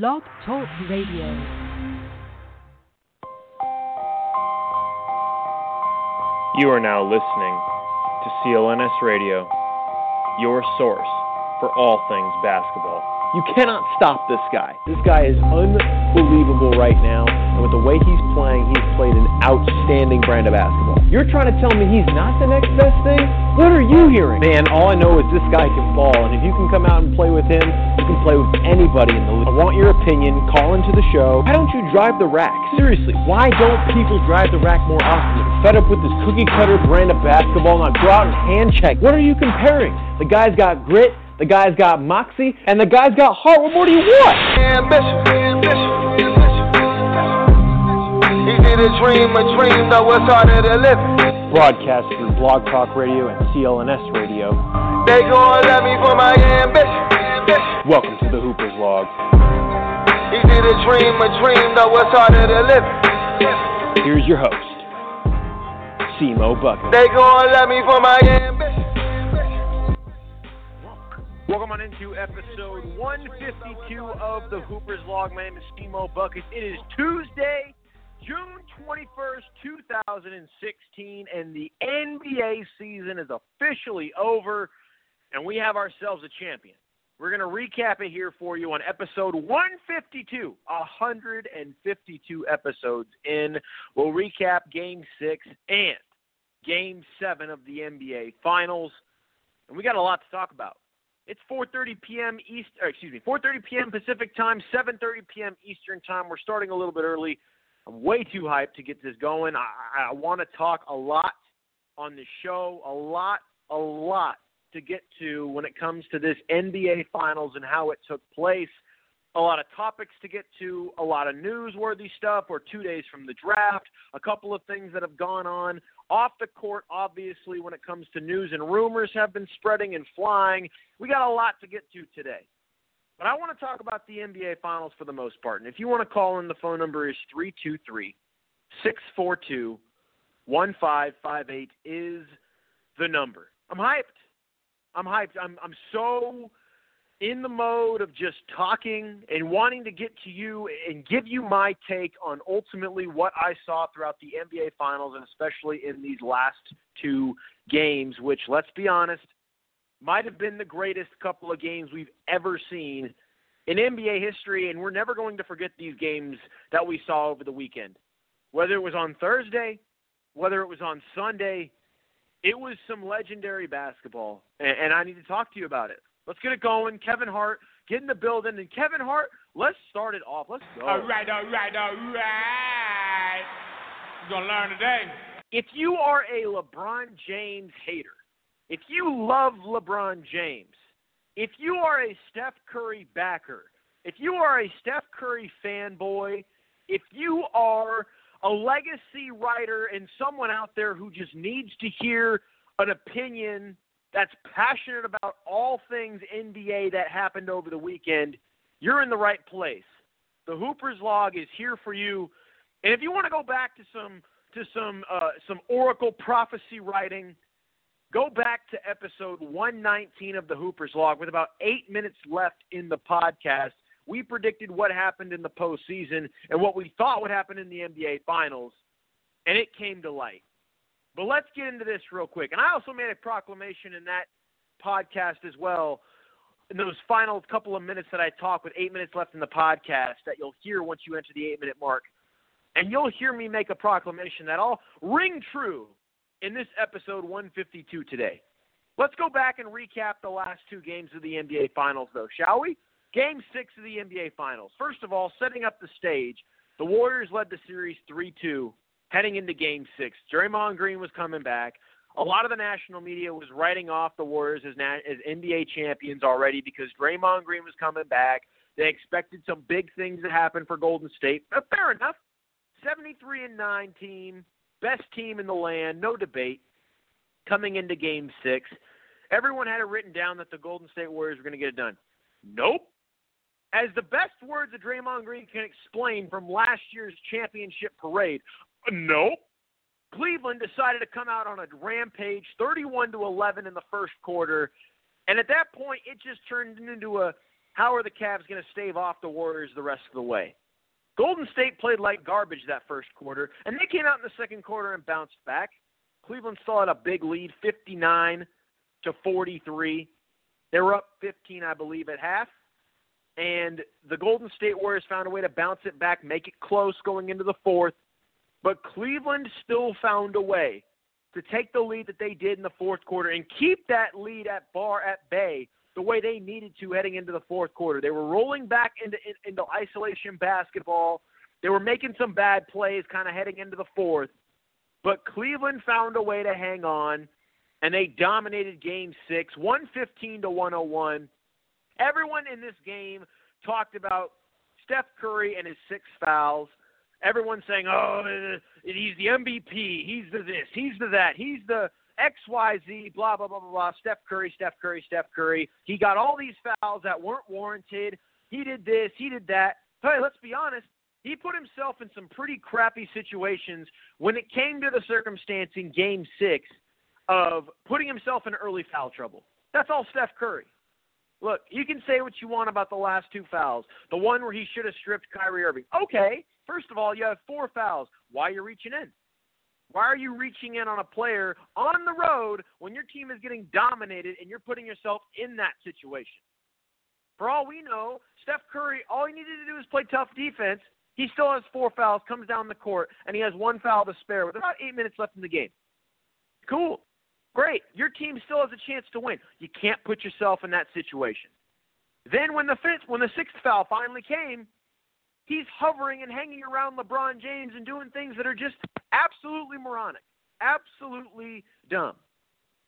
Blog Talk Radio. You are now listening to CLNS Radio, your source for all things basketball. You cannot stop this guy. This guy is unbelievable right now, and with the way he's playing, he's played an outstanding brand of basketball. You're trying to tell me he's not the next best thing? What are you hearing? Man, all I know is this guy can ball, and if you can come out and play with him, you can play with anybody in the league. I want your opinion. Call into the show. Why don't you drive the rack? Seriously, why don't people drive the rack more often? I'm fed up with this cookie cutter brand of basketball. Now go out and hand check. What are you comparing? The guy's got grit. The guy's got moxie, and the guy's got heart. What more do you want? Ambition, ambition, He did a dream, a dream that was harder to live. Broadcast through Blog Talk Radio and CLNS Radio. They gon' love me for my ambition. ambition. Welcome to the Hooper's Log. He did a dream, a dream that was harder to live. Here's your host, Simo Bucket. They gon' love me for my ambition. Welcome on into episode 152 of the Hooper's Log. My name is Stemo Bucket. It is Tuesday, June 21st, 2016, and the NBA season is officially over, and we have ourselves a champion. We're going to recap it here for you on episode 152, 152 episodes in. We'll recap Game 6 and Game 7 of the NBA Finals, and we got a lot to talk about. It's 4:30 p.m. East, excuse me, 4:30 p.m. Pacific time, 7:30 p.m. Eastern time. We're starting a little bit early. I'm way too hyped to get this going. I, I want to talk a lot on the show, a lot, a lot to get to when it comes to this NBA Finals and how it took place. A lot of topics to get to, a lot of newsworthy stuff. We're two days from the draft, a couple of things that have gone on off the court, obviously, when it comes to news and rumors have been spreading and flying. We got a lot to get to today. But I want to talk about the NBA Finals for the most part. And if you want to call in, the phone number is 323 642 1558 is the number. I'm hyped. I'm hyped. I'm, I'm so in the mode of just talking and wanting to get to you and give you my take on ultimately what I saw throughout the NBA Finals and especially in these last two games, which, let's be honest, might have been the greatest couple of games we've ever seen in NBA history, and we're never going to forget these games that we saw over the weekend. Whether it was on Thursday, whether it was on Sunday, it was some legendary basketball, and, and I need to talk to you about it. Let's get it going. Kevin Hart, get in the building. And Kevin Hart, let's start it off. Let's go. All right, all right, all right. You're going to learn today. If you are a LeBron James hater, if you love LeBron James, if you are a Steph Curry backer, if you are a Steph Curry fanboy, if you are a legacy writer and someone out there who just needs to hear an opinion that's passionate about all things NBA that happened over the weekend, you're in the right place. The Hoopers log is here for you. And if you want to go back to some to some uh, some oracle prophecy writing, go back to episode 119 of the Hoopers log with about eight minutes left in the podcast. We predicted what happened in the postseason and what we thought would happen in the NBA Finals, and it came to light. But let's get into this real quick. And I also made a proclamation in that podcast as well. In those final couple of minutes that I talk with eight minutes left in the podcast that you'll hear once you enter the eight minute mark. And you'll hear me make a proclamation that I'll ring true in this episode 152 today. Let's go back and recap the last two games of the NBA Finals, though, shall we? Game six of the NBA Finals. First of all, setting up the stage, the Warriors led the series 3 2 heading into game six. Draymond Green was coming back. A lot of the national media was writing off the Warriors as, as NBA champions already because Draymond Green was coming back. They expected some big things to happen for Golden State. But fair enough. 73 and 9 team, best team in the land, no debate. Coming into game six, everyone had it written down that the Golden State Warriors were going to get it done. Nope. As the best words of Draymond Green can explain from last year's championship parade, Nope. Cleveland decided to come out on a rampage, 31 to 11 in the first quarter, and at that point, it just turned into a how are the Cavs going to stave off the Warriors the rest of the way? Golden State played like garbage that first quarter, and they came out in the second quarter and bounced back. Cleveland still had a big lead, 59 to 43. They were up 15, I believe, at half. And the Golden State Warriors found a way to bounce it back, make it close going into the fourth. But Cleveland still found a way to take the lead that they did in the fourth quarter and keep that lead at bar at bay the way they needed to heading into the fourth quarter. They were rolling back into into isolation basketball. They were making some bad plays kind of heading into the fourth. But Cleveland found a way to hang on and they dominated game 6, 115 to 101. Everyone in this game talked about Steph Curry and his six fouls. Everyone saying, "Oh, he's the MVP. He's the this. He's the that. He's the XYZ, blah, blah, blah, blah, blah. Steph Curry, Steph Curry, Steph Curry. He got all these fouls that weren't warranted. He did this, he did that. Hey, let's be honest. He put himself in some pretty crappy situations when it came to the circumstance in game six of putting himself in early foul trouble. That's all Steph Curry. Look, you can say what you want about the last two fouls. The one where he should have stripped Kyrie Irving. Okay, first of all, you have four fouls. Why are you reaching in? Why are you reaching in on a player on the road when your team is getting dominated and you're putting yourself in that situation? For all we know, Steph Curry, all he needed to do is play tough defense. He still has four fouls, comes down the court, and he has one foul to spare with about eight minutes left in the game. Cool. Great. Your team still has a chance to win. You can't put yourself in that situation. Then when the fifth, when the sixth foul finally came, he's hovering and hanging around LeBron James and doing things that are just absolutely moronic, absolutely dumb.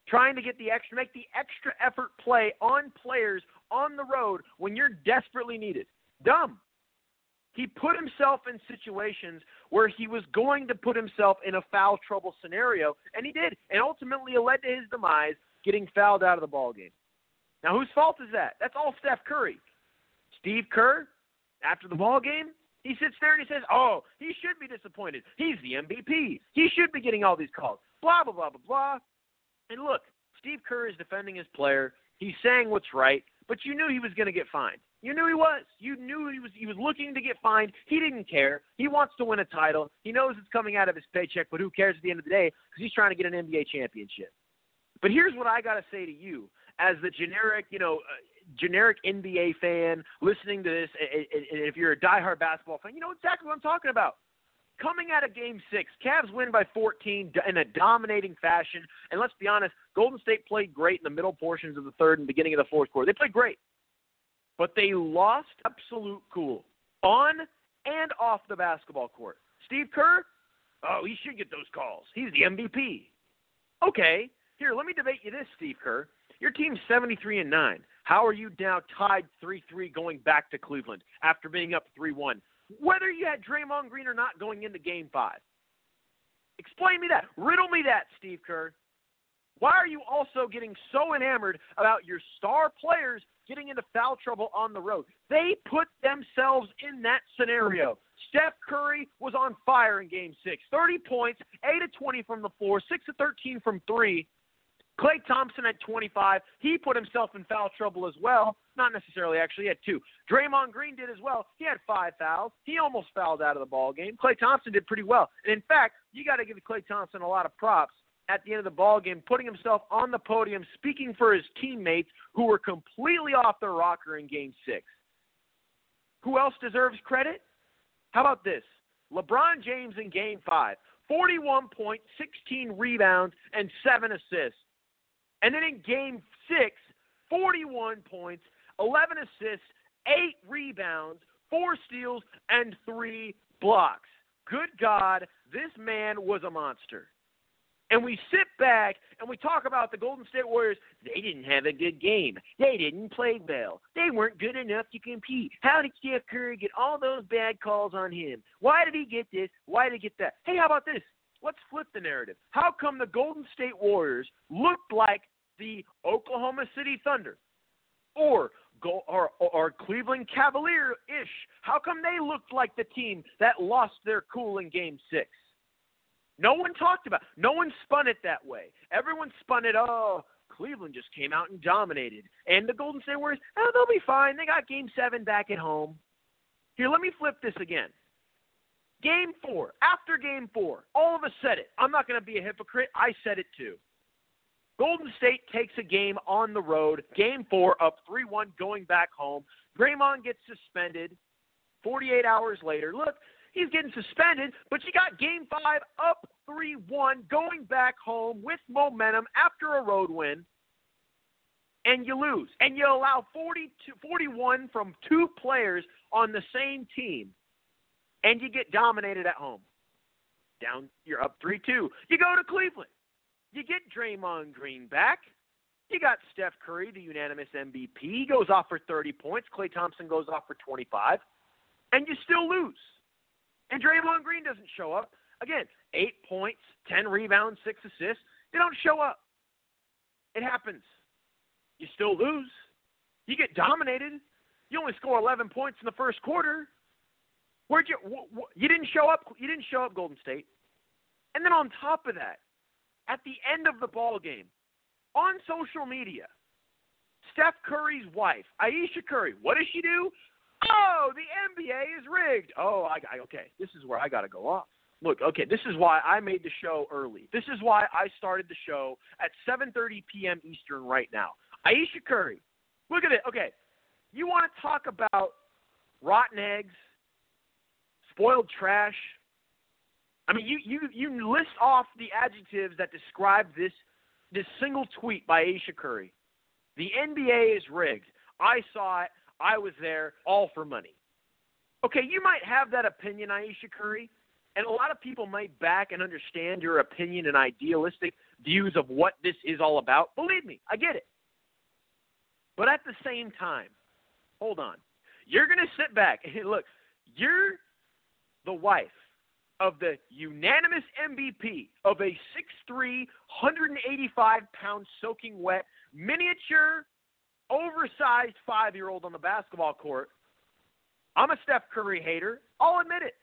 Trying to get the extra, make the extra effort play on players on the road when you're desperately needed. Dumb. He put himself in situations where he was going to put himself in a foul trouble scenario, and he did. And ultimately, it led to his demise, getting fouled out of the ball game. Now, whose fault is that? That's all Steph Curry. Steve Kerr, after the ball game, he sits there and he says, "Oh, he should be disappointed. He's the MVP. He should be getting all these calls." Blah blah blah blah blah. And look, Steve Kerr is defending his player. He's saying what's right, but you knew he was going to get fined. You knew he was. You knew he was. He was looking to get fined. He didn't care. He wants to win a title. He knows it's coming out of his paycheck, but who cares at the end of the day? Because he's trying to get an NBA championship. But here's what I got to say to you, as the generic, you know, uh, generic NBA fan listening to this, and if you're a diehard basketball fan, you know exactly what I'm talking about. Coming out of Game Six, Cavs win by 14 in a dominating fashion. And let's be honest, Golden State played great in the middle portions of the third and beginning of the fourth quarter. They played great, but they lost absolute cool on and off the basketball court. Steve Kerr, oh, he should get those calls. He's the MVP. Okay, here, let me debate you this, Steve Kerr. Your team's 73 and 9. How are you now tied 3 3 going back to Cleveland after being up 3 1? Whether you had Draymond Green or not going into game five. Explain me that. Riddle me that, Steve Kerr. Why are you also getting so enamored about your star players getting into foul trouble on the road? They put themselves in that scenario. Steph Curry was on fire in game six 30 points, 8 of 20 from the floor, 6 of 13 from three. Klay Thompson at 25, he put himself in foul trouble as well. Not necessarily, actually, he had two. Draymond Green did as well. He had five fouls. He almost fouled out of the ball game. Klay Thompson did pretty well. And in fact, you got to give Klay Thompson a lot of props at the end of the ball game, putting himself on the podium, speaking for his teammates who were completely off their rocker in Game Six. Who else deserves credit? How about this? LeBron James in Game Five, 41 points, 16 rebounds, and seven assists. And then in game six, 41 points, 11 assists, 8 rebounds, 4 steals, and 3 blocks. Good God, this man was a monster. And we sit back and we talk about the Golden State Warriors. They didn't have a good game. They didn't play well. They weren't good enough to compete. How did Steph Curry get all those bad calls on him? Why did he get this? Why did he get that? Hey, how about this? Let's flip the narrative. How come the Golden State Warriors looked like the Oklahoma City Thunder or go or, or Cleveland Cavalier ish. How come they looked like the team that lost their cool in game six? No one talked about no one spun it that way. Everyone spun it, oh, Cleveland just came out and dominated. And the Golden State Warriors, oh, they'll be fine. They got game seven back at home. Here, let me flip this again. Game four, after game four, all of us said it. I'm not going to be a hypocrite. I said it too. Golden State takes a game on the road, game four, up 3 1, going back home. Draymond gets suspended 48 hours later. Look, he's getting suspended, but you got game five up 3 1, going back home with momentum after a road win, and you lose. And you allow 42, 41 from two players on the same team, and you get dominated at home. Down, you're up 3 2. You go to Cleveland. You get Draymond Green back. You got Steph Curry, the unanimous MVP. He goes off for 30 points. Klay Thompson goes off for 25. And you still lose. And Draymond Green doesn't show up. Again, eight points, 10 rebounds, six assists. They don't show up. It happens. You still lose. You get dominated. You only score 11 points in the first quarter. Where'd you? Wh- wh- you didn't show up. You didn't show up, Golden State. And then on top of that, at the end of the ball game, on social media, Steph Curry's wife, Ayesha Curry, what does she do? Oh, the NBA is rigged. Oh, I, I okay. This is where I got to go off. Look, okay, this is why I made the show early. This is why I started the show at 7:30 p.m. Eastern right now. Ayesha Curry, look at it. Okay, you want to talk about rotten eggs, spoiled trash? I mean, you you you list off the adjectives that describe this this single tweet by Ayesha Curry. The NBA is rigged. I saw it. I was there, all for money. Okay, you might have that opinion, Ayesha Curry, and a lot of people might back and understand your opinion and idealistic views of what this is all about. Believe me, I get it. But at the same time, hold on. You're going to sit back and look, you're the wife of the unanimous MVP of a 6'3, 185 pound soaking wet, miniature, oversized five year old on the basketball court. I'm a Steph Curry hater. I'll admit it.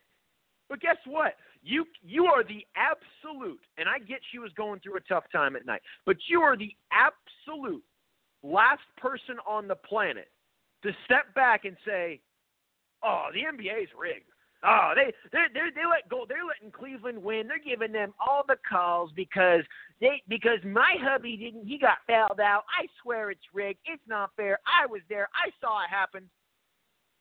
But guess what? You you are the absolute, and I get she was going through a tough time at night, but you are the absolute last person on the planet to step back and say, "Oh, the NBA is rigged. Oh, they they they they let go. They're letting Cleveland win. They're giving them all the calls because they because my hubby didn't. He got fouled out. I swear it's rigged. It's not fair. I was there. I saw it happen.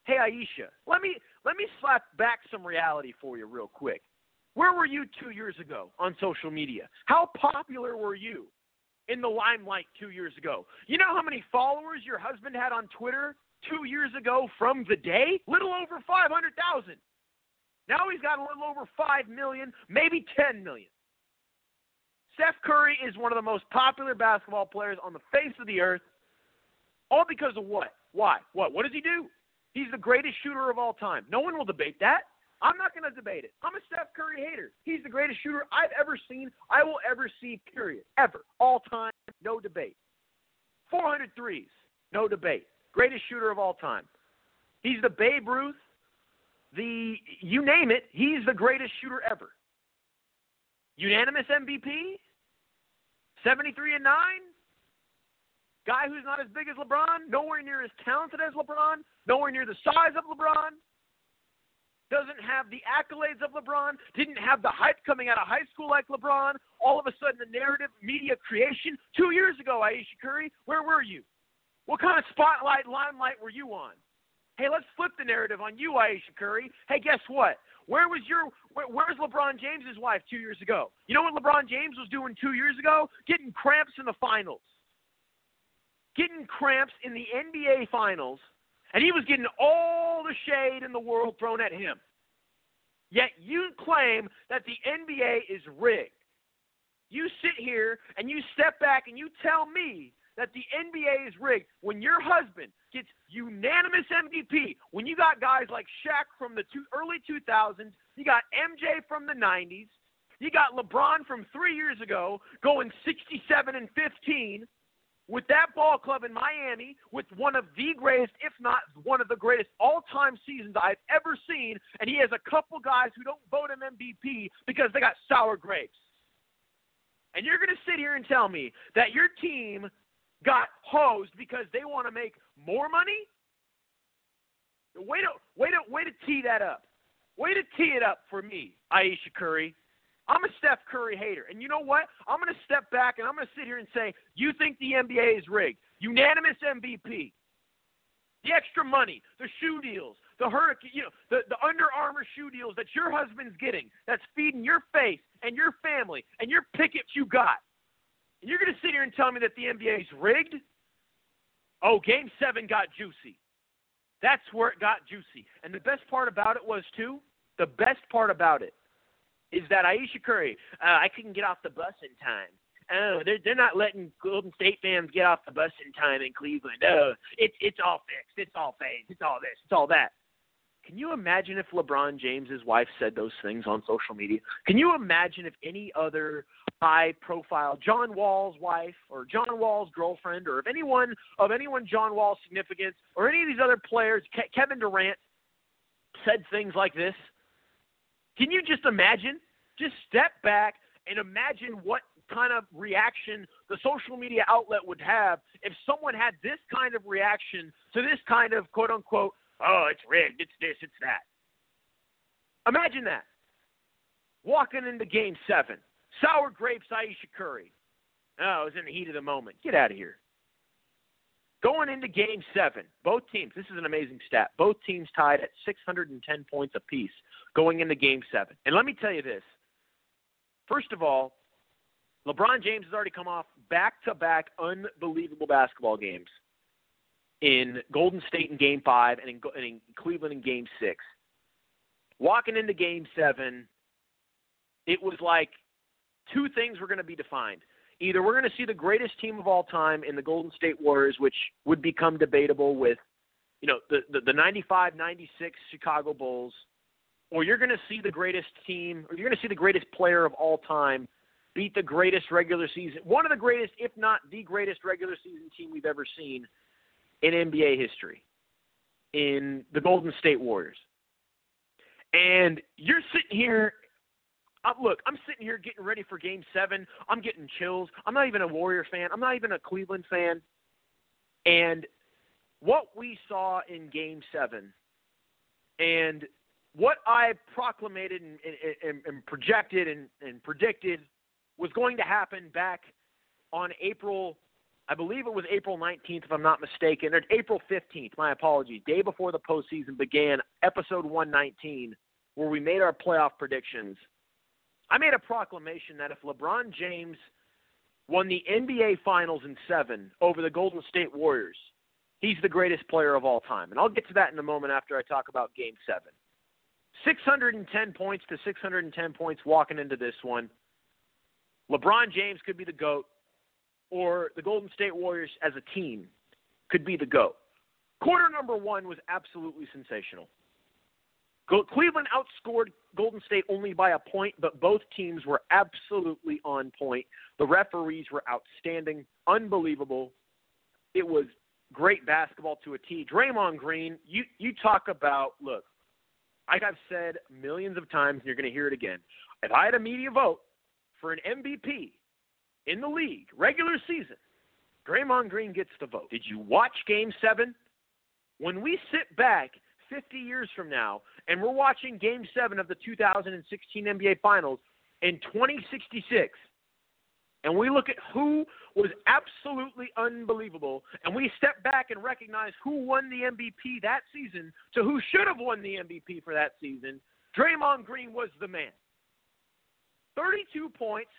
Hey Ayesha, let me let me slap back some reality for you real quick. Where were you two years ago on social media? How popular were you in the limelight two years ago? You know how many followers your husband had on Twitter two years ago from the day? Little over 500,000. Now he's got a little over 5 million, maybe 10 million. Steph Curry is one of the most popular basketball players on the face of the earth. All because of what? Why? What? What does he do? He's the greatest shooter of all time. No one will debate that. I'm not going to debate it. I'm a Steph Curry hater. He's the greatest shooter I've ever seen, I will ever see, period. Ever. All time, no debate. 400 threes, no debate. Greatest shooter of all time. He's the Babe Ruth, the you name it, he's the greatest shooter ever. Unanimous MVP? 73 and 9? Guy who's not as big as LeBron, nowhere near as talented as LeBron, nowhere near the size of LeBron doesn't have the accolades of LeBron, didn't have the hype coming out of high school like LeBron. All of a sudden, the narrative media creation. Two years ago, Ayesha Curry, where were you? What kind of spotlight, limelight were you on? Hey, let's flip the narrative on you, Ayesha Curry. Hey, guess what? Where was your where, where's LeBron James's wife two years ago? You know what LeBron James was doing two years ago? Getting cramps in the finals. Getting cramps in the NBA finals and he was getting all the shade in the world thrown at him. Yet you claim that the NBA is rigged. You sit here and you step back and you tell me that the NBA is rigged when your husband gets unanimous MVP, when you got guys like Shaq from the two, early 2000s, you got MJ from the 90s, you got LeBron from three years ago going 67 and 15 with that ball club in Miami, with one of the greatest, if not one of the greatest all time seasons I've ever seen, and he has a couple guys who don't vote him MVP because they got sour grapes. And you're going to sit here and tell me that your team got hosed because they want to make more money? Way to way to way to tee that up. Way to tee it up for me, Ayesha Curry. I'm a Steph Curry hater. And you know what? I'm going to step back and I'm going to sit here and say, you think the NBA is rigged. Unanimous MVP. The extra money, the shoe deals, the hurricane, you know, the, the Under Armour shoe deals that your husband's getting, that's feeding your face and your family and your pickets you got. And you're going to sit here and tell me that the NBA is rigged? Oh, game seven got juicy. That's where it got juicy. And the best part about it was, too, the best part about it is that Ayesha Curry, uh, I couldn't get off the bus in time. Oh, they're they're not letting Golden State fans get off the bus in time in Cleveland. Oh, it's it's all fixed. It's all phased. It's all this. It's all that. Can you imagine if LeBron James's wife said those things on social media? Can you imagine if any other high profile John Wall's wife or John Wall's girlfriend or if anyone of anyone John Wall's significance or any of these other players, Ke- Kevin Durant, said things like this? Can you just imagine? Just step back and imagine what kind of reaction the social media outlet would have if someone had this kind of reaction to this kind of quote unquote, oh, it's rigged, it's this, it's that. Imagine that. Walking into game seven, sour grapes, Ayesha Curry. Oh, it was in the heat of the moment. Get out of here. Going into game seven, both teams, this is an amazing stat. Both teams tied at 610 points apiece going into game seven. And let me tell you this. First of all, LeBron James has already come off back to back unbelievable basketball games in Golden State in game five and in, and in Cleveland in game six. Walking into game seven, it was like two things were going to be defined either we're going to see the greatest team of all time in the Golden State Warriors, which would become debatable with, you know, the the, the 95, 96 Chicago Bulls, or you're going to see the greatest team, or you're going to see the greatest player of all time beat the greatest regular season, one of the greatest, if not the greatest regular season team we've ever seen in NBA history, in the Golden State Warriors. And you're sitting here I'm, look, I'm sitting here getting ready for Game Seven. I'm getting chills. I'm not even a Warrior fan. I'm not even a Cleveland fan. And what we saw in Game Seven, and what I proclamated and, and, and projected and, and predicted was going to happen back on April, I believe it was April 19th, if I'm not mistaken, or April 15th. My apologies. Day before the postseason began, episode 119, where we made our playoff predictions I made a proclamation that if LeBron James won the NBA Finals in seven over the Golden State Warriors, he's the greatest player of all time. And I'll get to that in a moment after I talk about Game seven. 610 points to 610 points walking into this one. LeBron James could be the GOAT, or the Golden State Warriors as a team could be the GOAT. Quarter number one was absolutely sensational. Cleveland outscored Golden State only by a point, but both teams were absolutely on point. The referees were outstanding, unbelievable. It was great basketball to a T. Draymond Green, you you talk about look, like I've said millions of times, and you're going to hear it again. If I had a media vote for an MVP in the league, regular season, Draymond Green gets the vote. Did you watch Game Seven? When we sit back 50 years from now, and we're watching Game 7 of the 2016 NBA Finals in 2066, and we look at who was absolutely unbelievable, and we step back and recognize who won the MVP that season to who should have won the MVP for that season, Draymond Green was the man. 32 points,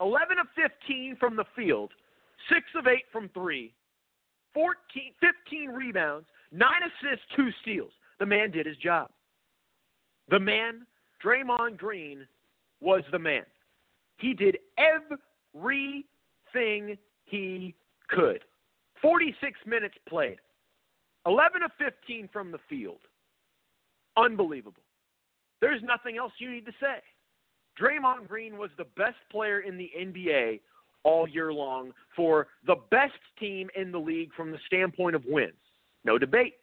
11 of 15 from the field, 6 of 8 from 3, 14, 15 rebounds, 9 assists, 2 steals. The man did his job. The man, Draymond Green, was the man. He did everything he could. 46 minutes played, 11 of 15 from the field. Unbelievable. There's nothing else you need to say. Draymond Green was the best player in the NBA all year long for the best team in the league from the standpoint of wins. No debate.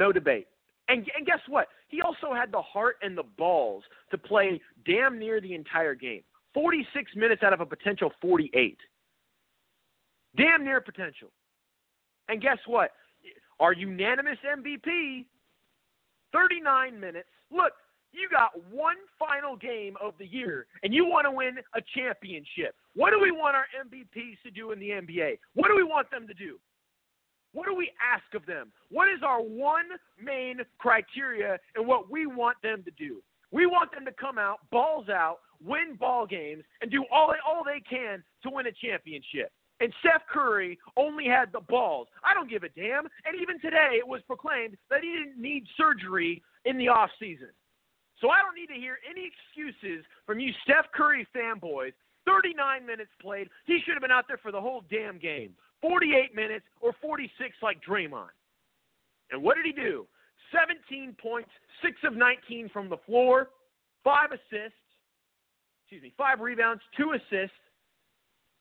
No debate. And, and guess what? He also had the heart and the balls to play damn near the entire game. 46 minutes out of a potential 48. Damn near potential. And guess what? Our unanimous MVP, 39 minutes. Look, you got one final game of the year, and you want to win a championship. What do we want our MVPs to do in the NBA? What do we want them to do? What do we ask of them? What is our one main criteria and what we want them to do? We want them to come out, balls out, win ball games, and do all all they can to win a championship. And Steph Curry only had the balls. I don't give a damn. And even today, it was proclaimed that he didn't need surgery in the off season. So I don't need to hear any excuses from you Steph Curry fanboys. 39 minutes played. He should have been out there for the whole damn game. 48 minutes or 46 like Draymond. And what did he do? 17 points, 6 of 19 from the floor, 5 assists, excuse me, 5 rebounds, 2 assists,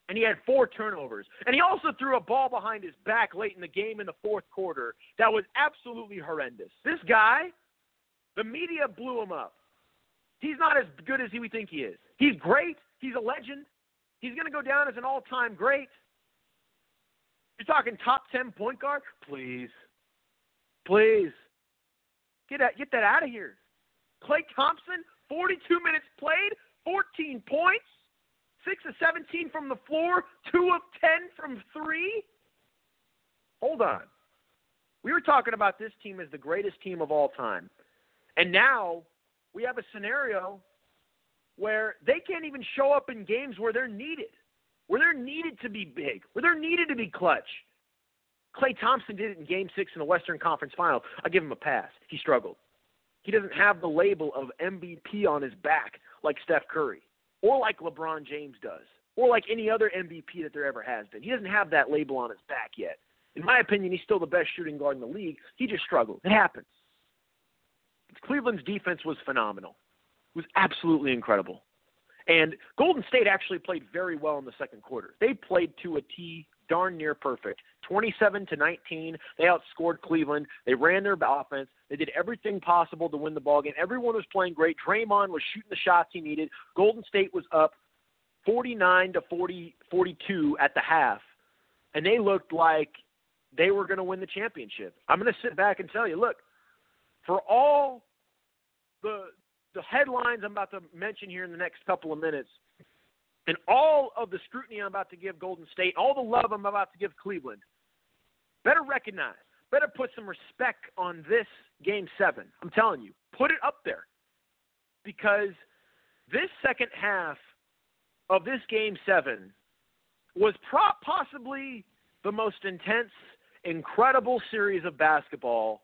and he had 4 turnovers. And he also threw a ball behind his back late in the game in the fourth quarter that was absolutely horrendous. This guy the media blew him up. He's not as good as he we think he is. He's great. He's a legend. He's going to go down as an all time great. You're talking top 10 point guard? Please. Please. Get that, get that out of here. Klay Thompson, 42 minutes played, 14 points, 6 of 17 from the floor, 2 of 10 from 3. Hold on. We were talking about this team as the greatest team of all time. And now we have a scenario where they can't even show up in games where they're needed, where they're needed to be big, where they're needed to be clutch. Klay Thompson did it in game six in the Western Conference Final. I give him a pass. He struggled. He doesn't have the label of MVP on his back like Steph Curry or like LeBron James does or like any other MVP that there ever has been. He doesn't have that label on his back yet. In my opinion, he's still the best shooting guard in the league. He just struggled. It happens. Cleveland's defense was phenomenal. It was absolutely incredible. And Golden State actually played very well in the second quarter. They played to a T darn near perfect. 27 to 19. They outscored Cleveland. They ran their offense. They did everything possible to win the ball game. Everyone was playing great. Draymond was shooting the shots he needed. Golden State was up 49 to 40 42 at the half. And they looked like they were going to win the championship. I'm going to sit back and tell you, look, for all the the headlines I'm about to mention here in the next couple of minutes, and all of the scrutiny I'm about to give Golden State, all the love I'm about to give Cleveland, better recognize, better put some respect on this game seven. I'm telling you, put it up there. Because this second half of this game seven was pro- possibly the most intense, incredible series of basketball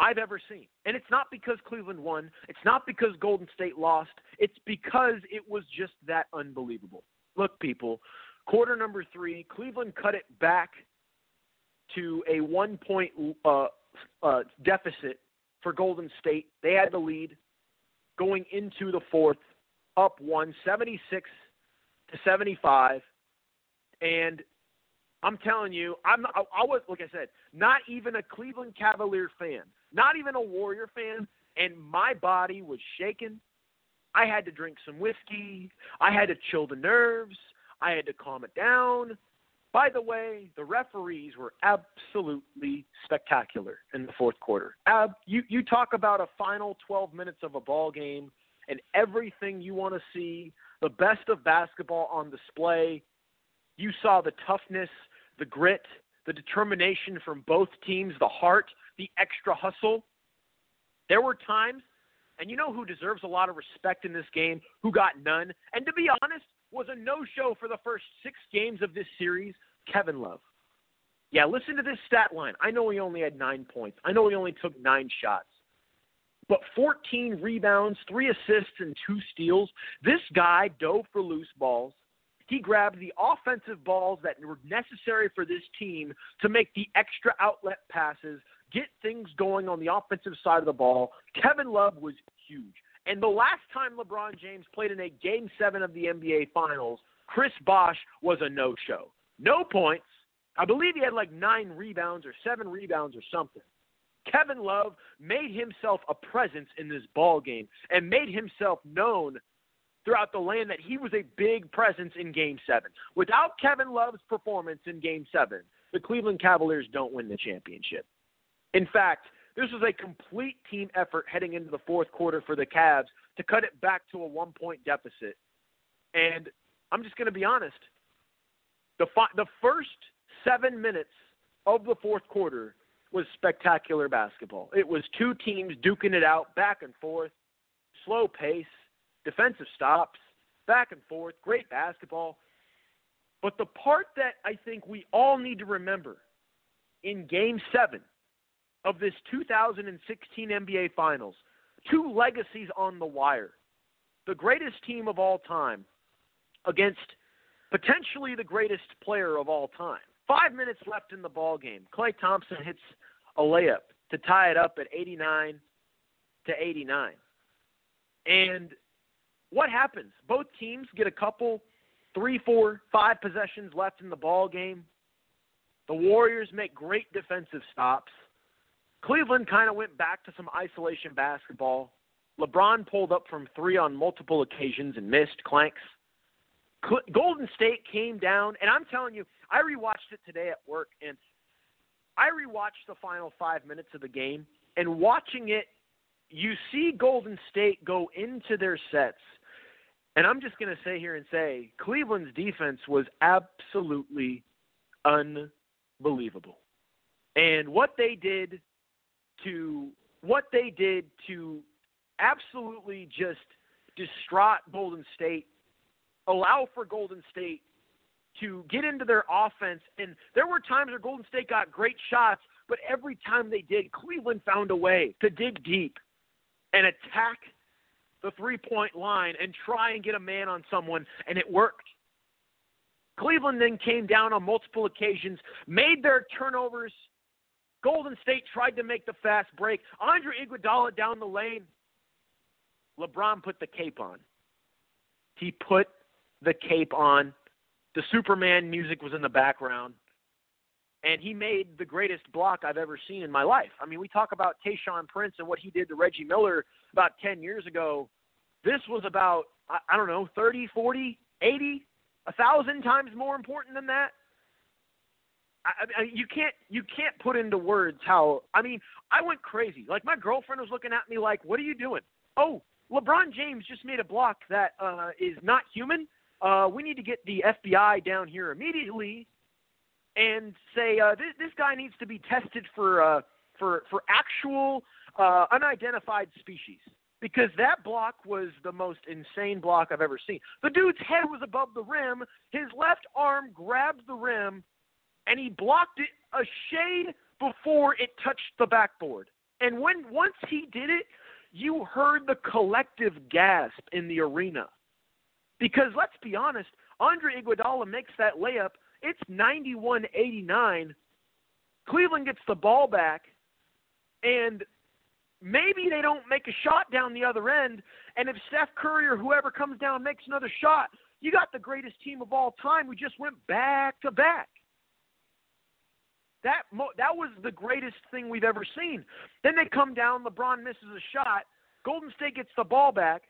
I've ever seen. And it's not because Cleveland won. It's not because Golden State lost. It's because it was just that unbelievable. Look, people, quarter number three, Cleveland cut it back to a one point uh, uh, deficit for Golden State. They had the lead going into the fourth, up one, 76 to 75. And I'm telling you, I'm not, I was like I said, not even a Cleveland Cavalier fan not even a Warrior fan, and my body was shaking. I had to drink some whiskey. I had to chill the nerves. I had to calm it down. By the way, the referees were absolutely spectacular in the fourth quarter. Ab, you, you talk about a final 12 minutes of a ball game and everything you want to see, the best of basketball on display. You saw the toughness, the grit, the determination from both teams, the heart, the extra hustle. There were times, and you know who deserves a lot of respect in this game, who got none, and to be honest, was a no show for the first six games of this series, Kevin Love. Yeah, listen to this stat line. I know he only had nine points. I know he only took nine shots. But 14 rebounds, three assists, and two steals. This guy dove for loose balls. He grabbed the offensive balls that were necessary for this team to make the extra outlet passes get things going on the offensive side of the ball. Kevin Love was huge. And the last time LeBron James played in a game seven of the NBA Finals, Chris Bosh was a no show. No points. I believe he had like nine rebounds or seven rebounds or something. Kevin Love made himself a presence in this ball game and made himself known throughout the land that he was a big presence in Game 7. Without Kevin Love's performance in Game 7, the Cleveland Cavaliers don't win the championship. In fact, this was a complete team effort heading into the fourth quarter for the Cavs to cut it back to a one point deficit. And I'm just going to be honest. The, fi- the first seven minutes of the fourth quarter was spectacular basketball. It was two teams duking it out back and forth, slow pace, defensive stops, back and forth, great basketball. But the part that I think we all need to remember in game seven of this 2016 NBA Finals, two legacies on the wire. The greatest team of all time against potentially the greatest player of all time. Five minutes left in the ball game. Klay Thompson hits a layup to tie it up at 89 to 89. And what happens? Both teams get a couple, three, four, five possessions left in the ball game. The Warriors make great defensive stops. Cleveland kind of went back to some isolation basketball. LeBron pulled up from three on multiple occasions and missed clanks. Golden State came down, and I'm telling you, I rewatched it today at work, and I rewatched the final five minutes of the game, and watching it, you see Golden State go into their sets, and I'm just going to say here and say Cleveland's defense was absolutely unbelievable, and what they did to what they did to absolutely just distraught Golden State, allow for Golden State to get into their offense. And there were times where Golden State got great shots, but every time they did, Cleveland found a way to dig deep and attack the three point line and try and get a man on someone, and it worked. Cleveland then came down on multiple occasions, made their turnovers Golden State tried to make the fast break. Andre Iguodala down the lane. LeBron put the cape on. He put the cape on. The Superman music was in the background. And he made the greatest block I've ever seen in my life. I mean, we talk about Tayshaun Prince and what he did to Reggie Miller about 10 years ago. This was about, I, I don't know, 30, 40, 80, a thousand times more important than that. I, I, you can't you can't put into words how I mean I went crazy. Like my girlfriend was looking at me like, "What are you doing?" Oh, LeBron James just made a block that uh, is not human. Uh, we need to get the FBI down here immediately and say uh, this, this guy needs to be tested for uh, for for actual uh, unidentified species because that block was the most insane block I've ever seen. The dude's head was above the rim. His left arm grabbed the rim and he blocked it a shade before it touched the backboard. And when once he did it, you heard the collective gasp in the arena. Because let's be honest, Andre Iguodala makes that layup. It's 91-89. Cleveland gets the ball back, and maybe they don't make a shot down the other end. And if Steph Curry or whoever comes down makes another shot, you got the greatest team of all time. We just went back to back. That mo- that was the greatest thing we've ever seen. Then they come down. LeBron misses a shot. Golden State gets the ball back.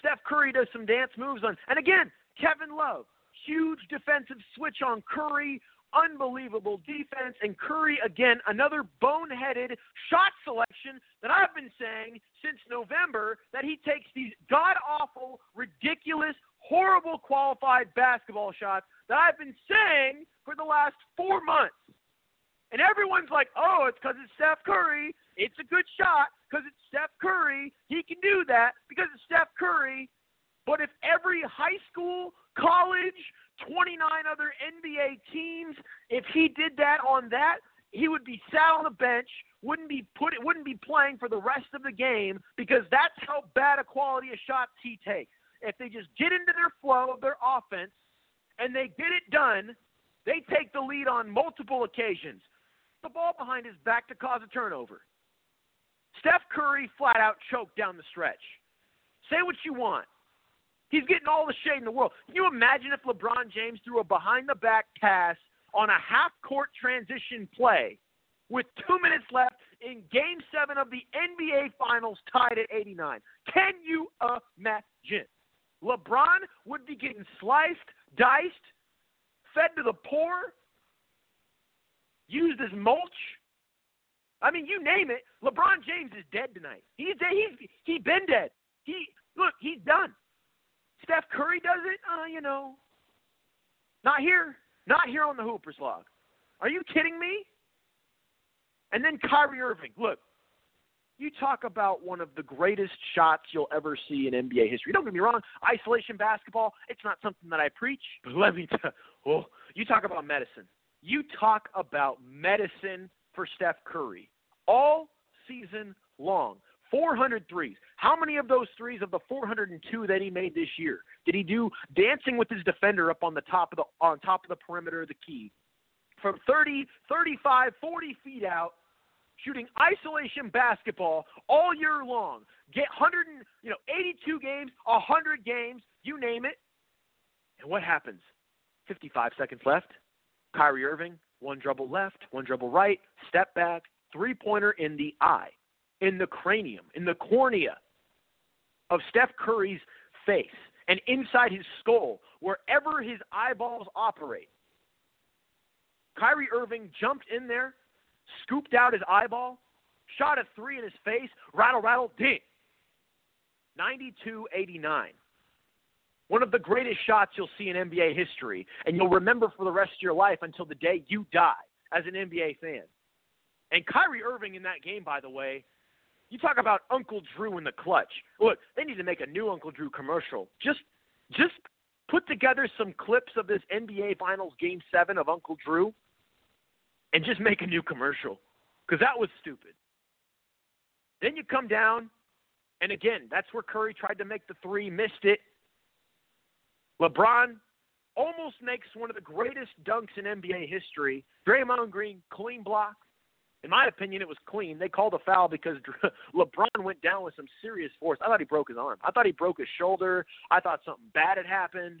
Steph Curry does some dance moves on, and again, Kevin Love, huge defensive switch on Curry, unbelievable defense, and Curry again another boneheaded shot selection that I've been saying since November that he takes these god awful, ridiculous, horrible qualified basketball shots that I've been saying for the last four months. And everyone's like, oh, it's because it's Steph Curry. It's a good shot because it's Steph Curry. He can do that because it's Steph Curry. But if every high school, college, 29 other NBA teams, if he did that on that, he would be sat on the bench, wouldn't be put, wouldn't be playing for the rest of the game because that's how bad a quality of shots he takes. If they just get into their flow of their offense and they get it done, they take the lead on multiple occasions. The ball behind his back to cause a turnover. Steph Curry flat out choked down the stretch. Say what you want. He's getting all the shade in the world. Can you imagine if LeBron James threw a behind the back pass on a half court transition play with two minutes left in Game 7 of the NBA Finals tied at 89. Can you imagine? LeBron would be getting sliced, diced, fed to the poor, used as mulch. I mean, you name it. LeBron James is dead tonight. He's dead. He's he been dead. He look, he's done. Steph Curry does it. Uh, you know, not here. Not here on the Hoopers log. Are you kidding me? And then Kyrie Irving. Look, you talk about one of the greatest shots you'll ever see in NBA history. Don't get me wrong, isolation basketball, it's not something that I preach, but let me tell oh, you talk about medicine. You talk about medicine for Steph Curry all season long. 400 threes. How many of those threes of the 402 that he made this year did he do dancing with his defender up on the top of the on top of the perimeter of the key? From 30, 35, 40 feet out, shooting isolation basketball all year long. Get 100, you know, 82 games, 100 games, you name it. And what happens? 55 seconds left. Kyrie Irving, one dribble left, one dribble right, step back, three pointer in the eye, in the cranium, in the cornea of Steph Curry's face, and inside his skull, wherever his eyeballs operate. Kyrie Irving jumped in there, scooped out his eyeball, shot a three in his face, rattle, rattle, ding. 92 89. One of the greatest shots you'll see in NBA history, and you'll remember for the rest of your life until the day you die as an NBA fan. And Kyrie Irving in that game, by the way, you talk about Uncle Drew in the clutch. Look, they need to make a new Uncle Drew commercial. Just, just put together some clips of this NBA Finals Game Seven of Uncle Drew, and just make a new commercial because that was stupid. Then you come down, and again, that's where Curry tried to make the three, missed it. LeBron almost makes one of the greatest dunks in NBA history. Draymond Green, clean block. In my opinion, it was clean. They called a foul because LeBron went down with some serious force. I thought he broke his arm. I thought he broke his shoulder. I thought something bad had happened.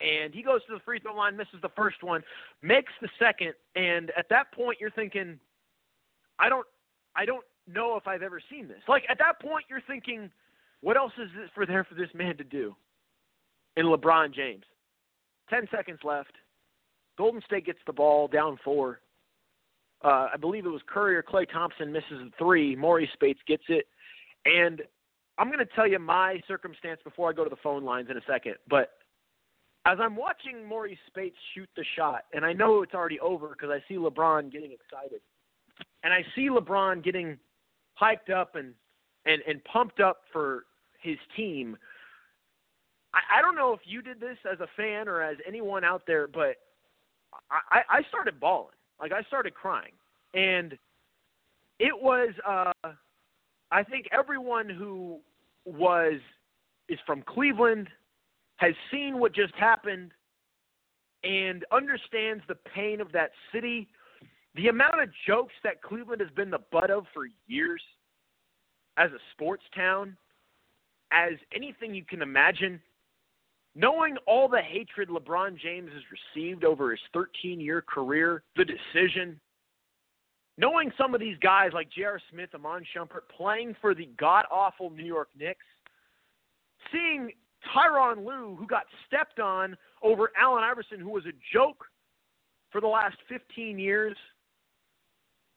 And he goes to the free throw line, misses the first one, makes the second, and at that point you're thinking, I don't, I don't know if I've ever seen this. Like at that point you're thinking, what else is this for there for this man to do? in LeBron James. 10 seconds left. Golden State gets the ball down four. Uh, I believe it was Curry or Klay Thompson misses the three. Maurice Speights gets it. And I'm going to tell you my circumstance before I go to the phone lines in a second. But as I'm watching Maurice Speights shoot the shot, and I know it's already over because I see LeBron getting excited. And I see LeBron getting hyped up and, and, and pumped up for his team – I, I don't know if you did this as a fan or as anyone out there, but I, I started bawling. Like I started crying, and it was. uh I think everyone who was is from Cleveland has seen what just happened and understands the pain of that city. The amount of jokes that Cleveland has been the butt of for years as a sports town, as anything you can imagine knowing all the hatred LeBron James has received over his 13 year career, the decision, knowing some of these guys like J.R. Smith, Iman Shumpert playing for the god awful New York Knicks, seeing Tyronn Lue, who got stepped on over Allen Iverson, who was a joke for the last 15 years.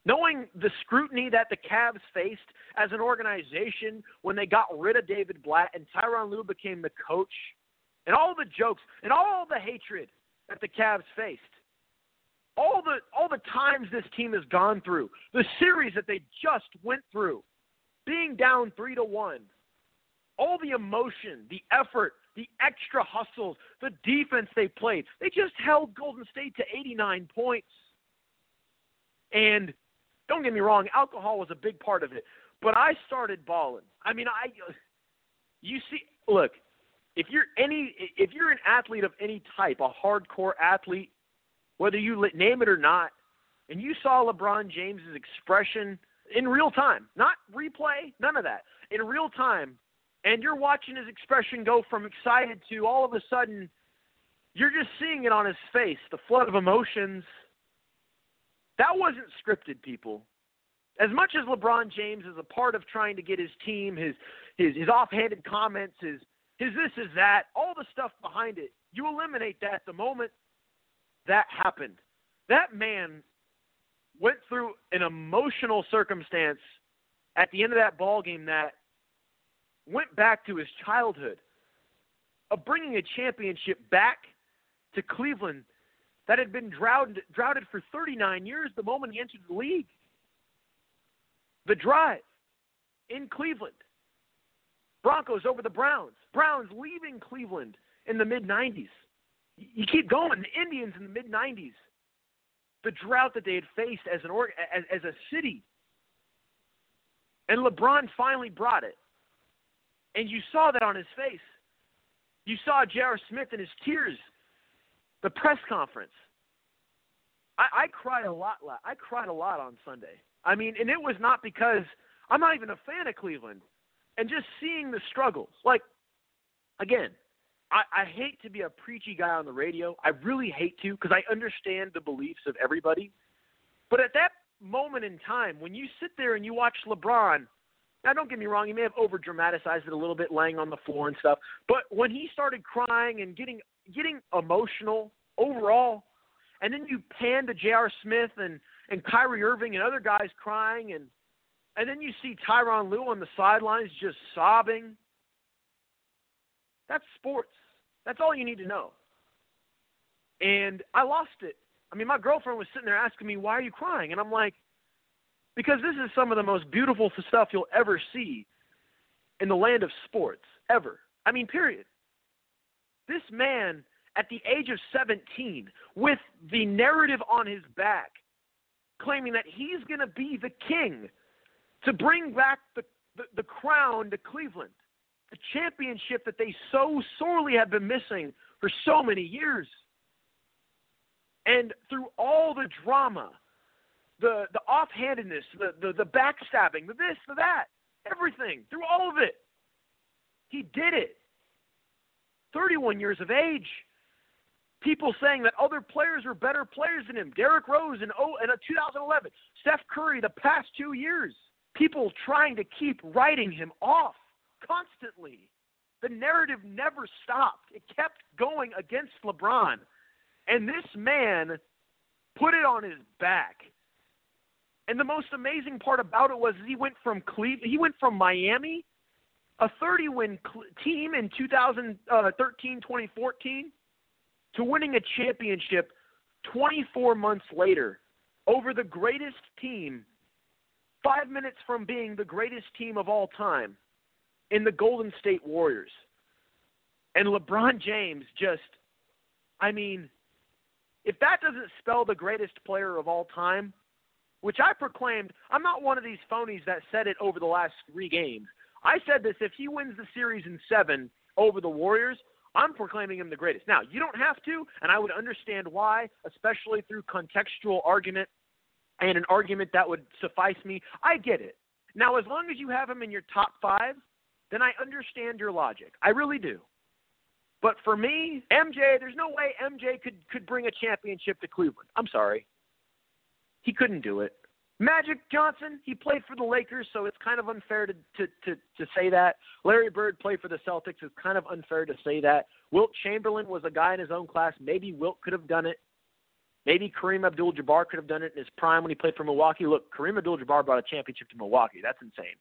Knowing the scrutiny that the Cavs faced as an organization when they got rid of David Blatt and Tyronn Lue became the coach and all the jokes and all the hatred that the Cavs faced. All the all the times this team has gone through, the series that they just went through, being down 3 to 1. All the emotion, the effort, the extra hustles, the defense they played. They just held Golden State to 89 points. And don't get me wrong, alcohol was a big part of it, but I started bawling. I mean, I you see, look, if you're any if you're an athlete of any type, a hardcore athlete, whether you name it or not, and you saw LeBron James's expression in real time, not replay, none of that, in real time, and you're watching his expression go from excited to all of a sudden you're just seeing it on his face, the flood of emotions. That wasn't scripted, people. As much as LeBron James is a part of trying to get his team, his his his offhanded comments, his his this is that, all the stuff behind it, you eliminate that the moment that happened. That man went through an emotional circumstance at the end of that ball game that went back to his childhood of bringing a championship back to Cleveland that had been droughted, droughted for 39 years the moment he entered the league. The drive in Cleveland. Broncos over the Browns. Browns leaving Cleveland in the mid 90s. You keep going. The Indians in the mid 90s. The drought that they had faced as an org- as, as a city. And LeBron finally brought it. And you saw that on his face. You saw J.R. Smith in his tears, the press conference. I, I cried a lot. I cried a lot on Sunday. I mean, and it was not because I'm not even a fan of Cleveland, and just seeing the struggles. Like, again, I, I hate to be a preachy guy on the radio. I really hate to because I understand the beliefs of everybody. But at that moment in time, when you sit there and you watch LeBron now, don't get me wrong; he may have over dramatized it a little bit, laying on the floor and stuff. But when he started crying and getting getting emotional overall, and then you pan to J.R. Smith and and Kyrie Irving and other guys crying, and and then you see Tyronn Lue on the sidelines just sobbing. That's sports. That's all you need to know. And I lost it. I mean, my girlfriend was sitting there asking me, "Why are you crying?" And I'm like, because this is some of the most beautiful stuff you'll ever see in the land of sports, ever. I mean, period. This man, at the age of 17, with the narrative on his back, claiming that he's going to be the king to bring back the, the, the crown to Cleveland, the championship that they so sorely have been missing for so many years. And through all the drama, the the offhandedness, the, the the backstabbing, the this, the that, everything, through all of it. He did it. 31 years of age. People saying that other players are better players than him. Derrick Rose in, oh, in 2011. Steph Curry the past two years. People trying to keep writing him off constantly. The narrative never stopped. It kept going against LeBron. And this man put it on his back and the most amazing part about it was he went from Cleve- he went from Miami, a 30-win cl- team in 2013-2014, uh, to winning a championship 24 months later over the greatest team, five minutes from being the greatest team of all time, in the Golden State Warriors. And LeBron James just, I mean, if that doesn't spell the greatest player of all time, which I proclaimed. I'm not one of these phonies that said it over the last three games. I said this if he wins the series in seven over the Warriors, I'm proclaiming him the greatest. Now, you don't have to, and I would understand why, especially through contextual argument and an argument that would suffice me. I get it. Now, as long as you have him in your top five, then I understand your logic. I really do. But for me, MJ, there's no way MJ could could bring a championship to Cleveland. I'm sorry. He couldn't do it. Magic Johnson, he played for the Lakers, so it's kind of unfair to, to, to, to say that. Larry Bird played for the Celtics. It's kind of unfair to say that. Wilt Chamberlain was a guy in his own class. Maybe Wilt could have done it. Maybe Kareem Abdul Jabbar could have done it in his prime when he played for Milwaukee. Look, Kareem Abdul Jabbar brought a championship to Milwaukee. That's insane.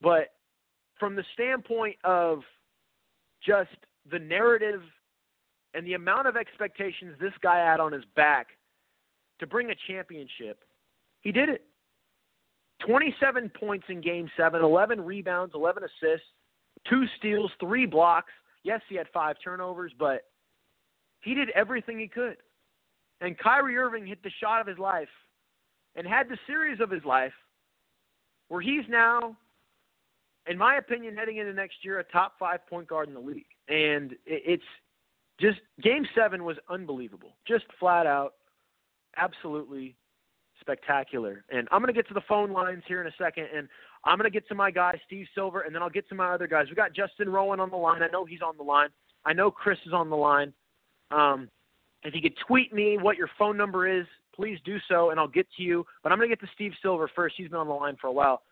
But from the standpoint of just the narrative and the amount of expectations this guy had on his back – to bring a championship, he did it. 27 points in game seven, 11 rebounds, 11 assists, two steals, three blocks. Yes, he had five turnovers, but he did everything he could. And Kyrie Irving hit the shot of his life and had the series of his life where he's now, in my opinion, heading into next year, a top five point guard in the league. And it's just game seven was unbelievable, just flat out absolutely spectacular. And I'm going to get to the phone lines here in a second, and I'm going to get to my guy, Steve Silver, and then I'll get to my other guys. We got Justin Rowan on the line. I know he's on the line. I know Chris is on the line. Um, if you could tweet me what your phone number is, please do so, and I'll get to you. But I'm going to get to Steve Silver first. He's been on the line for a while.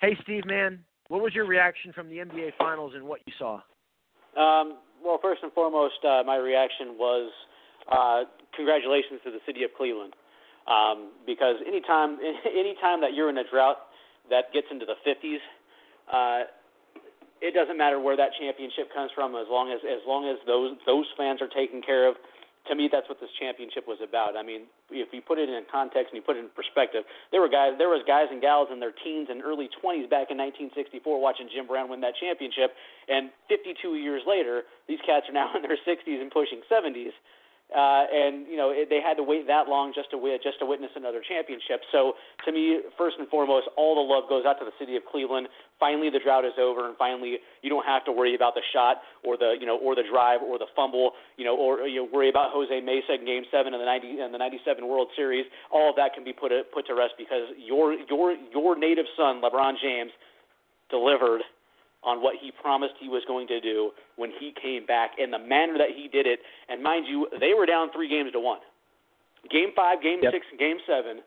Hey, Steve, man, what was your reaction from the NBA Finals and what you saw? Um, well, first and foremost, uh, my reaction was uh, congratulations to the city of Cleveland, um, because anytime anytime that you're in a drought that gets into the 50s, uh, it doesn't matter where that championship comes from, as long as as long as those those fans are taken care of. To me, that's what this championship was about. I mean, if you put it in context and you put it in perspective, there were guys, there was guys and gals in their teens and early 20s back in 1964 watching Jim Brown win that championship, and 52 years later, these cats are now in their 60s and pushing 70s uh, and you know it, they had to wait that long just to win, just to witness another championship. So to me, first and foremost, all the love goes out to the city of Cleveland. Finally, the drought is over, and finally, you don't have to worry about the shot or the you know or the drive or the fumble, you know, or you know, worry about Jose Mesa in Game Seven in the ninety in the '97 World Series. All of that can be put put to rest because your your your native son, LeBron James, delivered on what he promised he was going to do when he came back in the manner that he did it. And mind you, they were down three games to one. Game five, game yep. six, and game seven.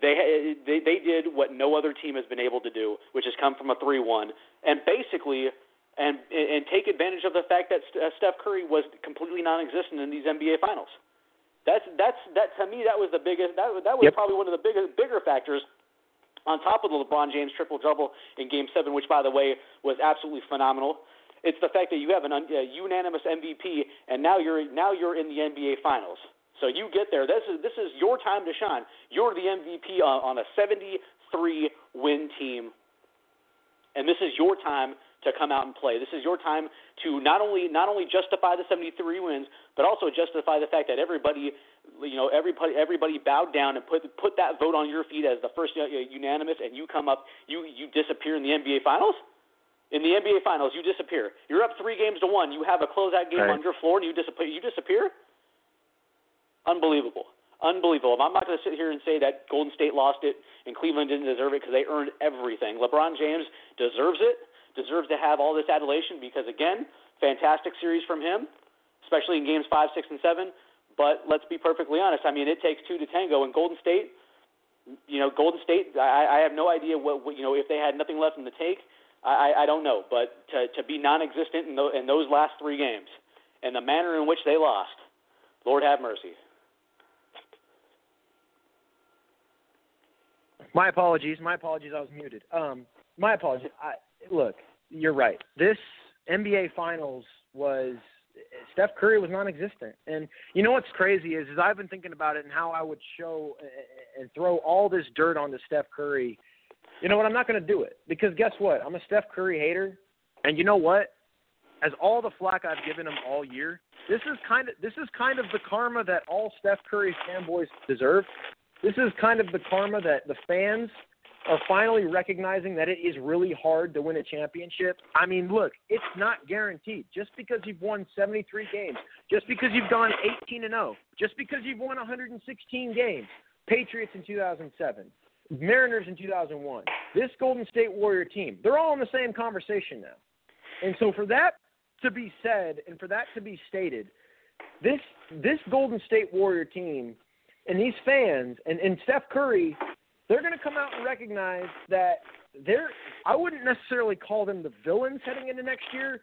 They, they they did what no other team has been able to do, which has come from a three-one, and basically, and and take advantage of the fact that uh, Steph Curry was completely non-existent in these NBA Finals. That's that's that to me that was the biggest that that was yep. probably one of the biggest bigger factors on top of the LeBron James triple double in Game Seven, which by the way was absolutely phenomenal. It's the fact that you have an un, a unanimous MVP, and now you're now you're in the NBA Finals. So you get there. This is this is your time to shine. You're the MVP on, on a 73 win team, and this is your time to come out and play. This is your time to not only not only justify the 73 wins, but also justify the fact that everybody you know everybody everybody bowed down and put put that vote on your feet as the first uh, unanimous, and you come up you you disappear in the NBA Finals. In the NBA Finals, you disappear. You're up three games to one. You have a closeout game right. on your floor, and you disappear. You disappear. Unbelievable, unbelievable. I'm not going to sit here and say that Golden State lost it and Cleveland didn't deserve it because they earned everything. LeBron James deserves it. Deserves to have all this adulation because again, fantastic series from him, especially in games five, six, and seven. But let's be perfectly honest. I mean, it takes two to tango. In Golden State, you know, Golden State. I, I have no idea what, what you know if they had nothing left in the tank. I, I don't know, but to to be non-existent in, the, in those last three games, and the manner in which they lost, Lord have mercy. My apologies. My apologies. I was muted. Um, my apologies. I, look, you're right. This NBA Finals was Steph Curry was non-existent. And you know what's crazy is, is I've been thinking about it and how I would show and throw all this dirt onto Steph Curry. You know what? I'm not going to do it because guess what? I'm a Steph Curry hater, and you know what? As all the flack I've given him all year, this is kind of this is kind of the karma that all Steph Curry fanboys deserve. This is kind of the karma that the fans are finally recognizing that it is really hard to win a championship. I mean, look, it's not guaranteed. Just because you've won 73 games, just because you've gone 18 and 0, just because you've won 116 games, Patriots in 2007, Mariners in 2001, this Golden State Warrior team, they're all in the same conversation now. And so for that to be said and for that to be stated, this this Golden State Warrior team and these fans and, and Steph Curry they're going to come out and recognize that they're. I wouldn't necessarily call them the villains heading into next year,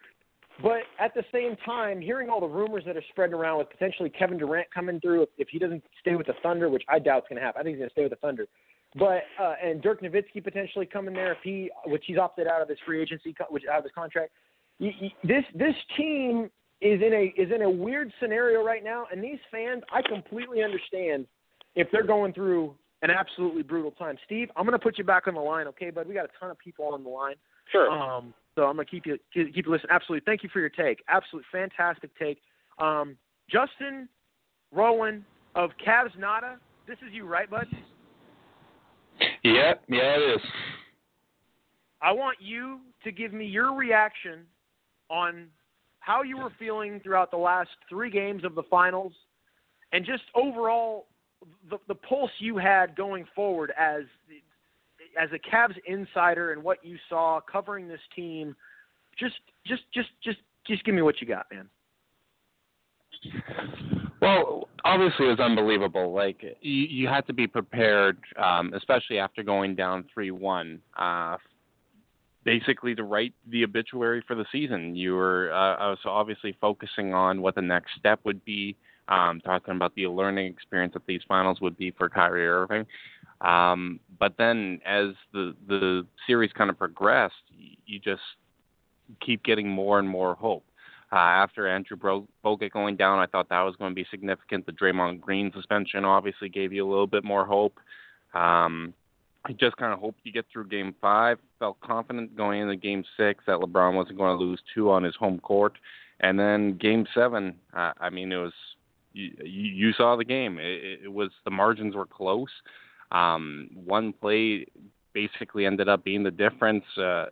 but at the same time, hearing all the rumors that are spreading around with potentially Kevin Durant coming through if, he doesn't stay with the Thunder, which I doubt is going to happen. I think he's going to stay with the Thunder. But uh, and Dirk Nowitzki potentially coming there if he, which he's opted out of his free agency, which out of his contract. This this team is in a is in a weird scenario right now, and these fans, I completely understand if they're going through an absolutely brutal time. Steve, I'm going to put you back on the line, okay, bud? We got a ton of people on the line. Sure. Um, so I'm going to keep you keep you listening. Absolutely. Thank you for your take. Absolutely fantastic take. Um, Justin Rowan of Cavs Nada. This is you, right, bud? Yep. Yeah, it is. I want you to give me your reaction on how you were feeling throughout the last three games of the finals, and just overall the, the pulse you had going forward as as a Cavs insider and what you saw covering this team, just just just just just give me what you got, man. Well, obviously it was unbelievable. Like you, you had to be prepared, um, especially after going down three one. Uh, basically to write the obituary for the season. You were uh, was obviously focusing on what the next step would be, um, talking about the learning experience that these finals would be for Kyrie Irving. Um, but then as the the series kind of progressed, you just keep getting more and more hope. Uh, after Andrew Bogut going down, I thought that was going to be significant. The Draymond Green suspension obviously gave you a little bit more hope. Um, I just kind of hoped you get through Game Five. Felt confident going into Game Six that LeBron wasn't going to lose two on his home court, and then Game Seven. Uh, I mean, it was you, you saw the game. It, it was the margins were close. Um, one play basically ended up being the difference. Uh,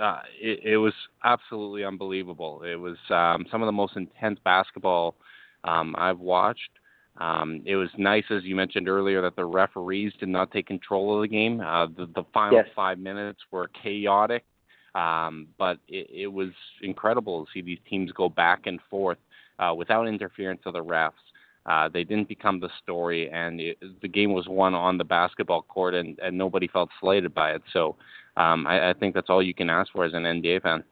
uh, it, it was absolutely unbelievable. It was um, some of the most intense basketball um, I've watched. Um, it was nice, as you mentioned earlier, that the referees did not take control of the game. Uh, the, the final yes. five minutes were chaotic, um, but it, it was incredible to see these teams go back and forth uh, without interference of the refs. Uh, they didn't become the story, and it, the game was won on the basketball court, and, and nobody felt slighted by it. So um, I, I think that's all you can ask for as an NBA fan.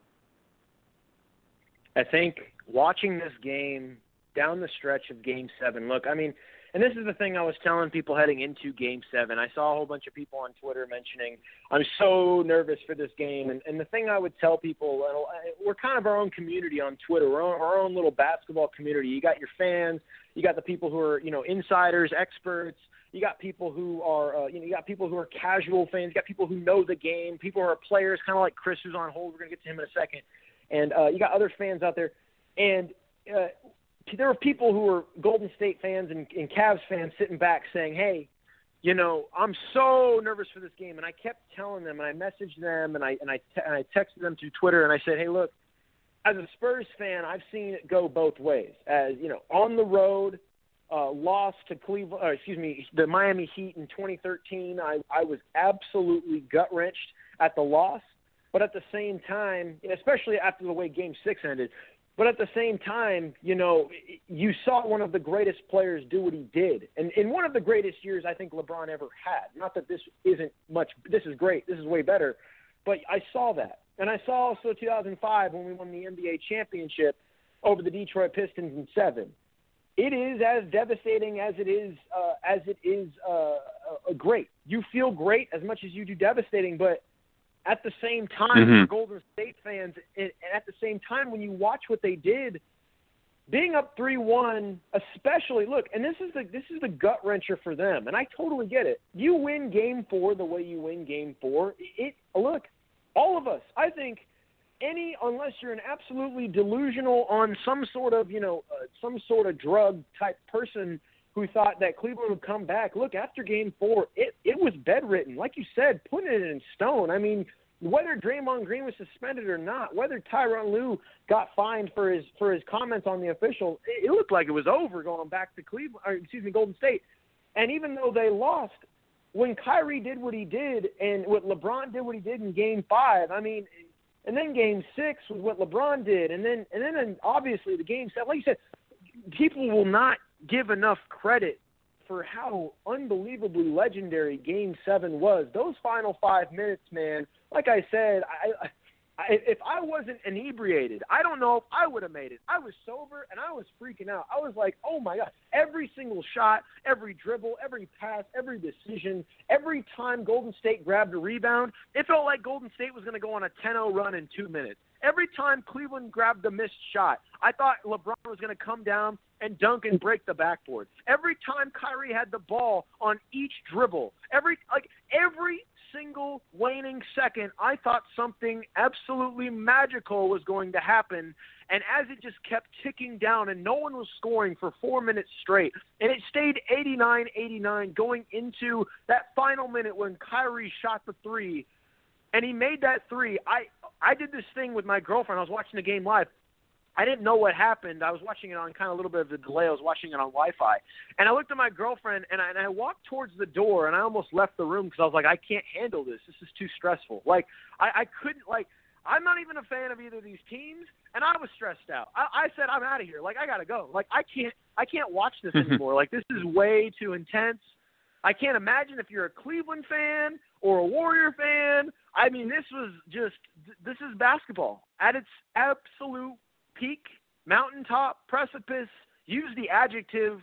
I think watching this game down the stretch of Game Seven. Look, I mean, and this is the thing I was telling people heading into Game Seven. I saw a whole bunch of people on Twitter mentioning I'm so nervous for this game, and, and the thing I would tell people, we're kind of our own community on Twitter, we're our own little basketball community. You got your fans, you got the people who are you know insiders, experts. You got people who are, uh, you know, you got people who are casual fans. You got people who know the game. People who are players, kind of like Chris, who's on hold. We're gonna get to him in a second. And uh, you got other fans out there, and uh, there were people who were Golden State fans and, and Cavs fans sitting back saying, "Hey, you know, I'm so nervous for this game." And I kept telling them, and I messaged them, and I and I te- and I texted them through Twitter, and I said, "Hey, look, as a Spurs fan, I've seen it go both ways. As you know, on the road, uh, lost to Cleveland, uh, excuse me, the Miami Heat in 2013. I I was absolutely gut wrenched at the loss." But at the same time, especially after the way Game Six ended, but at the same time, you know, you saw one of the greatest players do what he did. And in one of the greatest years I think LeBron ever had. Not that this isn't much, this is great, this is way better. But I saw that. And I saw also 2005 when we won the NBA championship over the Detroit Pistons in seven. It is as devastating as it is uh, as it is uh, uh, great. You feel great as much as you do devastating, but at the same time, mm-hmm. Golden State fans, and at the same time, when you watch what they did, being up three one, especially look, and this is the this is the gut wrencher for them, and I totally get it. You win Game Four the way you win Game Four. It look, all of us, I think, any unless you're an absolutely delusional on some sort of you know uh, some sort of drug type person who thought that Cleveland would come back. Look, after Game Four, it it was bedridden, like you said, putting it in stone. I mean, whether Draymond Green was suspended or not, whether Tyronn Lue got fined for his for his comments on the official, it, it looked like it was over going back to Cleveland, or excuse me, Golden State. And even though they lost, when Kyrie did what he did, and what LeBron did what he did in Game Five, I mean, and then Game Six was what LeBron did, and then and then and obviously the Game Seven, like you said, people will not give enough credit for how unbelievably legendary Game Seven was. Those final five minutes, man. Like I said, I, I if I wasn't inebriated, I don't know if I would have made it. I was sober and I was freaking out. I was like, oh my god! Every single shot, every dribble, every pass, every decision, every time Golden State grabbed a rebound, it felt like Golden State was going to go on a 10-0 run in two minutes. Every time Cleveland grabbed a missed shot, I thought LeBron was going to come down and dunk and break the backboard. Every time Kyrie had the ball on each dribble, every like every single waning second, I thought something absolutely magical was going to happen. And as it just kept ticking down and no one was scoring for four minutes straight, and it stayed 89 89 going into that final minute when Kyrie shot the three, and he made that three. I I did this thing with my girlfriend. I was watching the game live. I didn't know what happened. I was watching it on kind of a little bit of the delay. I was watching it on Wi-Fi, and I looked at my girlfriend and I, and I walked towards the door, and I almost left the room because I was like, I can't handle this. This is too stressful. Like I, I couldn't like I'm not even a fan of either of these teams, and I was stressed out. I, I said I'm out of here. Like I gotta go. Like I can't I can't watch this mm-hmm. anymore. like this is way too intense. I can't imagine if you're a Cleveland fan or a Warrior fan. I mean, this was just this is basketball at its absolute peak, mountaintop, precipice. Use the adjective.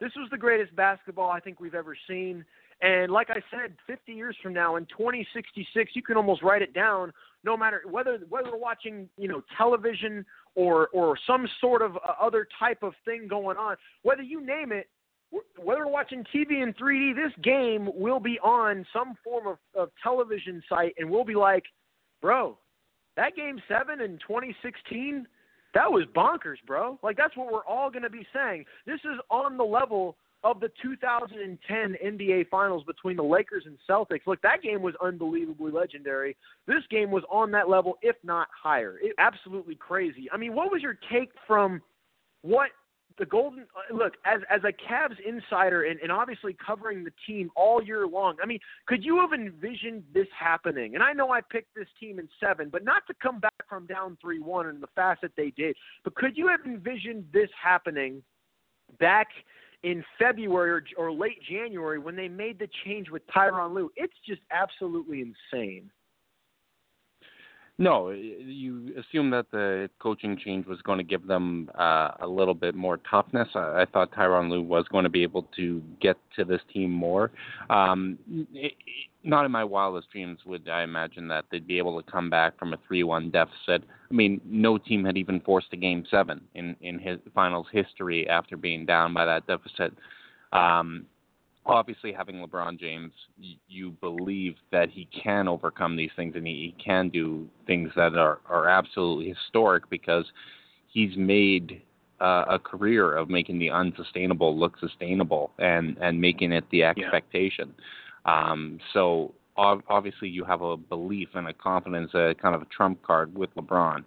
This was the greatest basketball I think we've ever seen. And like I said, 50 years from now, in 2066, you can almost write it down. No matter whether whether we're watching, you know, television or or some sort of uh, other type of thing going on, whether you name it, whether we're watching TV in 3D, this game will be on some form of, of television site, and we'll be like, bro, that game seven in 2016, that was bonkers, bro. Like that's what we're all going to be saying. This is on the level of the 2010 NBA Finals between the Lakers and Celtics. Look, that game was unbelievably legendary. This game was on that level, if not higher. It, absolutely crazy. I mean, what was your take from what the Golden uh, look as as a Cavs insider and, and obviously covering the team all year long. I mean, could you have envisioned this happening? And I know I picked this team in seven, but not to come back from down three one in the that they did. But could you have envisioned this happening back in February or, or late January when they made the change with Tyronn Lue. It's just absolutely insane. No, you assume that the coaching change was going to give them uh, a little bit more toughness. I, I thought Tyronn Lue was going to be able to get to this team more. Um, it, not in my wildest dreams would I imagine that they'd be able to come back from a 3-1 deficit. I mean, no team had even forced a game seven in in his finals history after being down by that deficit. Um, obviously having LeBron James, you believe that he can overcome these things and he, he can do things that are, are absolutely historic because he's made uh, a career of making the unsustainable look sustainable and, and making it the expectation. Yeah. Um, so obviously you have a belief and a confidence, a kind of a trump card with LeBron.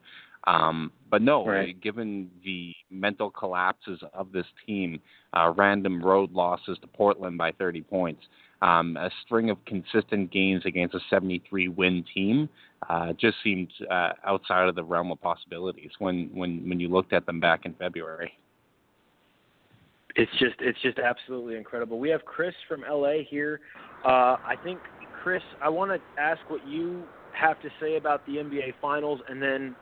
Um, but no, right. given the mental collapses of this team, uh, random road losses to Portland by 30 points, um, a string of consistent games against a 73 win team uh, just seemed uh, outside of the realm of possibilities when, when, when you looked at them back in February. It's just it's just absolutely incredible. We have Chris from LA here. Uh, I think Chris, I want to ask what you have to say about the NBA Finals, and then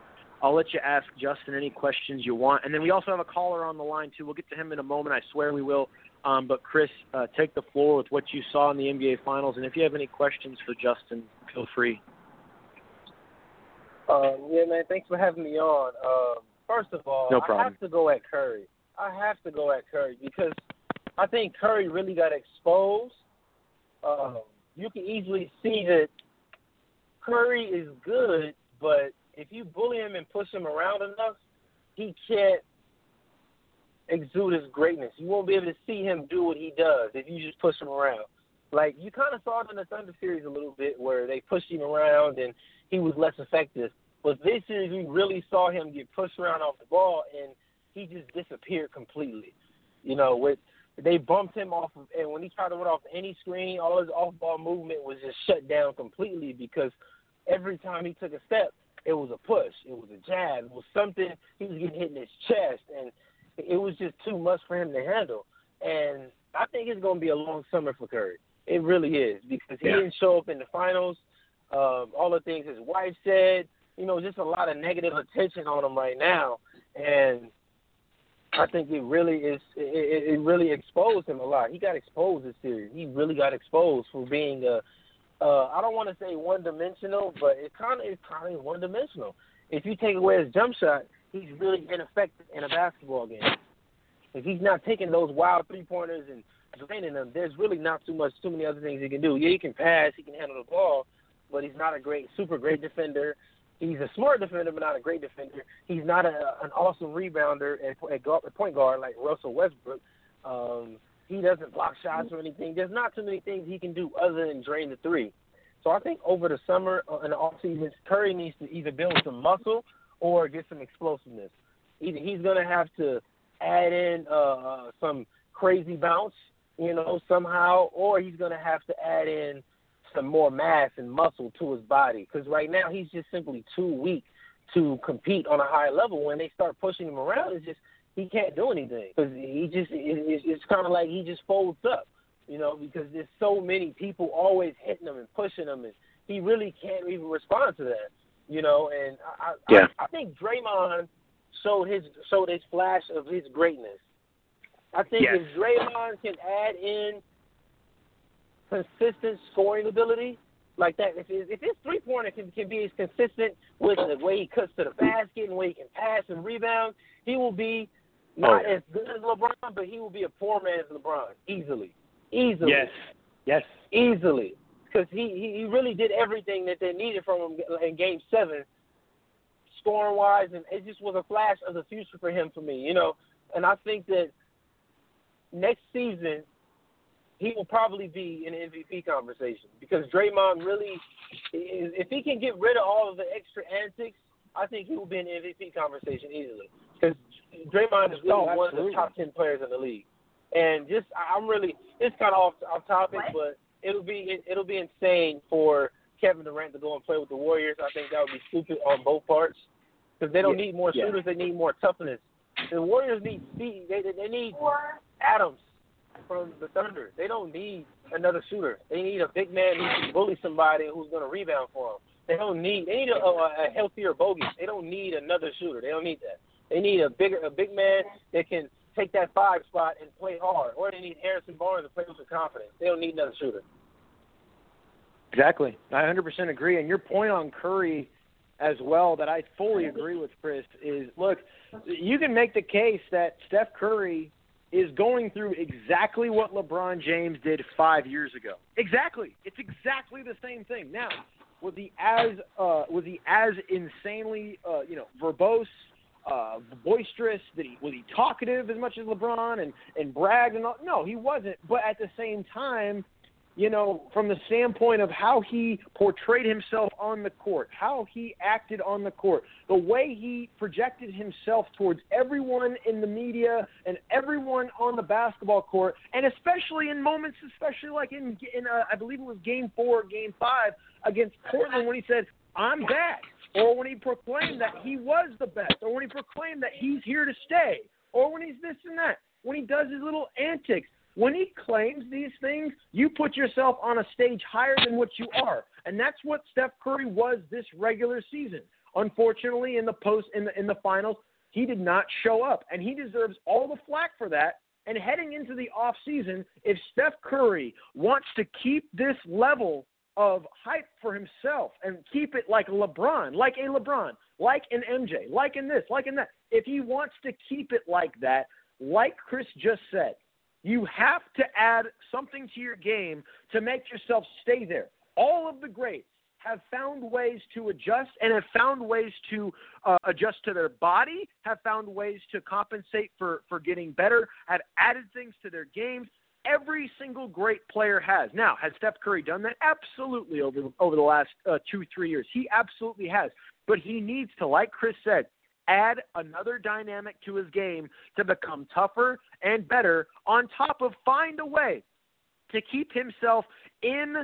I'll let you ask Justin any questions you want. And then we also have a caller on the line, too. We'll get to him in a moment. I swear we will. Um, but, Chris, uh, take the floor with what you saw in the NBA Finals. And if you have any questions for Justin, feel free. Um, yeah, man, thanks for having me on. Um, first of all, no I have to go at Curry. I have to go at Curry because I think Curry really got exposed. Um, you can easily see that Curry is good, but if you bully him and push him around enough, he can't exude his greatness. You won't be able to see him do what he does if you just push him around. Like you kind of saw it in the Thunder series a little bit, where they pushed him around and he was less effective. But this series, we really saw him get pushed around off the ball, and he just disappeared completely. You know, with they bumped him off of, and when he tried to run off any screen, all his off-ball movement was just shut down completely because every time he took a step, it was a push, it was a jab, it was something he was getting hit in his chest, and it was just too much for him to handle. And I think it's going to be a long summer for Curry. It really is because he yeah. didn't show up in the finals. Um, all the things his wife said, you know, just a lot of negative attention on him right now, and I think it really is. It, it really exposed him a lot. He got exposed this series. He really got exposed for being a uh, I don't want to say one dimensional, but it kind of is kind of one dimensional. If you take away his jump shot, he's really ineffective in a basketball game. If he's not taking those wild three pointers and draining them, there's really not too much, too many other things he can do. Yeah, he can pass, he can handle the ball, but he's not a great, super great defender. He's a smart defender, but not a great defender. He's not a, an awesome rebounder at, at point guard like Russell Westbrook. Um, he doesn't block shots or anything. There's not too many things he can do other than drain the three. So I think over the summer and uh, the off season, Curry needs to either build some muscle or get some explosiveness. Either he's going to have to add in uh, uh, some crazy bounce, you know, somehow, or he's going to have to add in some more mass and muscle to his body because right now he's just simply too weak to compete on a high level. When they start pushing him around, it's just he can't do anything because he just it, it's kind of like he just folds up, you know, because there's so many people always hitting him and pushing him, and he really can't even respond to that, you know. And I yeah. I, I think Draymond showed his showed his flash of his greatness. I think yes. if Draymond can add in consistent scoring ability like that, if his, if his three pointer can can be as consistent with the way he cuts to the basket and the way he can pass and rebound, he will be Oh, not oh, yeah. as good as LeBron, but he will be a poor man's LeBron easily, easily. Yes, yes, easily, because he he really did everything that they needed from him in Game Seven, scoring wise, and it just was a flash of the future for him for me, you know. And I think that next season he will probably be in an MVP conversation because Draymond really, if he can get rid of all of the extra antics, I think he will be in an MVP conversation easily because Draymond is really oh, one of the top ten players in the league. And just I'm really it's kind of off off topic, but it'll be it, it'll be insane for Kevin Durant to go and play with the Warriors. I think that would be stupid on both parts because they don't yeah. need more yeah. shooters; they need more toughness. The Warriors need speed. They they need Adams from the Thunder. They don't need another shooter. They need a big man who can bully somebody who's going to rebound for them. They don't need. They need a, a, a healthier Bogut. They don't need another shooter. They don't need that. They need a bigger, a big man that can take that five spot and play hard. Or they need Harrison Barnes to play with confidence. They don't need another shooter. Exactly. I 100% agree. And your point on Curry as well that I fully agree with Chris is look, you can make the case that Steph Curry is going through exactly what LeBron James did 5 years ago. Exactly. It's exactly the same thing. Now, was he as uh was he as insanely uh you know verbose uh, boisterous? Did he was he talkative as much as LeBron and and bragged and all? No, he wasn't. But at the same time, you know, from the standpoint of how he portrayed himself on the court, how he acted on the court, the way he projected himself towards everyone in the media and everyone on the basketball court, and especially in moments, especially like in in uh, I believe it was Game Four, Game Five against Portland, when he said, "I'm back." Or when he proclaimed that he was the best, or when he proclaimed that he's here to stay, or when he's this and that, when he does his little antics. When he claims these things, you put yourself on a stage higher than what you are, and that's what Steph Curry was this regular season. Unfortunately, in the post in the in the finals, he did not show up, and he deserves all the flack for that. And heading into the off season, if Steph Curry wants to keep this level of hype for himself and keep it like LeBron, like a LeBron, like an MJ, like in this, like in that. If he wants to keep it like that, like Chris just said, you have to add something to your game to make yourself stay there. All of the greats have found ways to adjust and have found ways to uh, adjust to their body, have found ways to compensate for, for getting better, have added things to their games, every single great player has. Now, has Steph Curry done that? Absolutely over over the last uh, two three years, he absolutely has. But he needs to, like Chris said, add another dynamic to his game to become tougher and better. On top of find a way to keep himself in.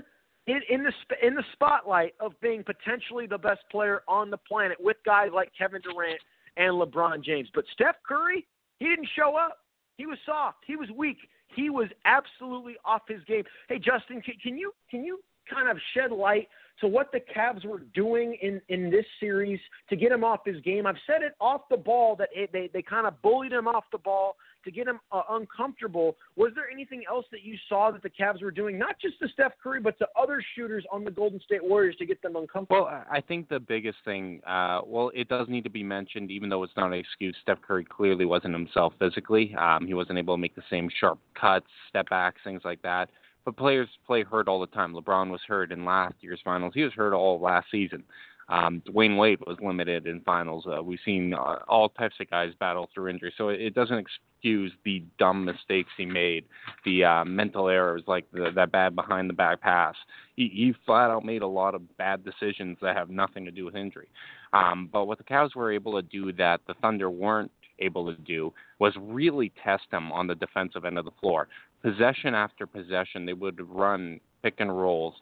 In, in the in the spotlight of being potentially the best player on the planet with guys like Kevin Durant and LeBron James, but Steph Curry, he didn't show up. He was soft. He was weak. He was absolutely off his game. Hey, Justin, can, can you can you kind of shed light to what the Cavs were doing in in this series to get him off his game? I've said it off the ball that it, they they kind of bullied him off the ball to get him uh, uncomfortable. Was there anything else that you saw that the Cavs were doing, not just to Steph Curry, but to other shooters on the Golden State Warriors to get them uncomfortable? Well, I think the biggest thing, uh, well, it does need to be mentioned, even though it's not an excuse. Steph Curry clearly wasn't himself physically. Um, he wasn't able to make the same sharp cuts, step backs, things like that. But players play hurt all the time. LeBron was hurt in last year's finals. He was hurt all last season. Um, Dwyane Wade was limited in finals. Uh, we've seen uh, all types of guys battle through injury, so it, it doesn't excuse the dumb mistakes he made, the uh, mental errors like the, that bad behind the back pass. He, he flat out made a lot of bad decisions that have nothing to do with injury. Um, but what the Cavs were able to do that the Thunder weren't able to do was really test him on the defensive end of the floor. Possession after possession, they would run pick and rolls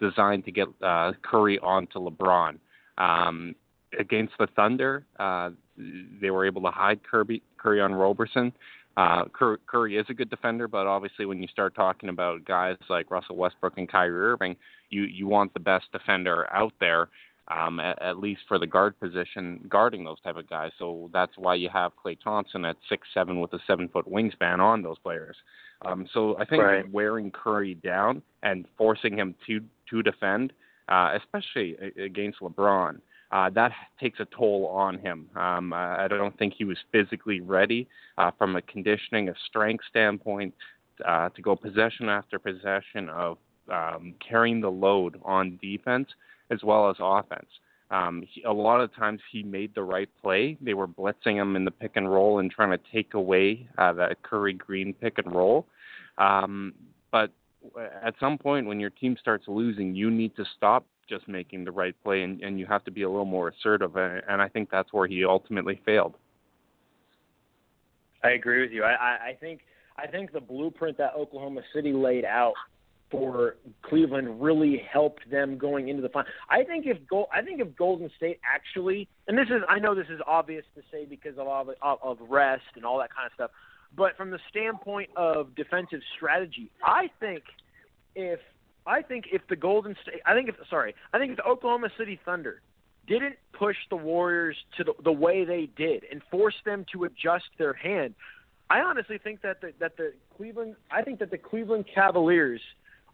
designed to get uh, Curry onto LeBron. Um, against the Thunder, uh, they were able to hide Kirby, Curry on Roberson. Uh, Curry, is a good defender, but obviously when you start talking about guys like Russell Westbrook and Kyrie Irving, you you want the best defender out there, um, at, at least for the guard position, guarding those type of guys. So that's why you have Klay Thompson at six seven with a seven foot wingspan on those players. Um, so I think right. wearing Curry down and forcing him to to defend, uh, especially against LeBron, uh, that takes a toll on him. Um, I don't think he was physically ready uh, from a conditioning, a strength standpoint, uh, to go possession after possession of um, carrying the load on defense as well as offense. Um, he, a lot of times he made the right play. They were blitzing him in the pick and roll and trying to take away uh, that Curry Green pick and roll. Um, but at some point, when your team starts losing, you need to stop just making the right play, and, and you have to be a little more assertive. And, I think that's where he ultimately failed. I agree with you. I, I, think I think the blueprint that Oklahoma City laid out for Cleveland really helped them going into the final. I think if Gold, I think if Golden State actually, and this is I know this is obvious to say because of of, of rest and all that kind of stuff, but from the standpoint of defensive strategy, I think if I think if the Golden State, I think if sorry, I think if the Oklahoma City Thunder didn't push the Warriors to the, the way they did and force them to adjust their hand, I honestly think that the, that the Cleveland, I think that the Cleveland Cavaliers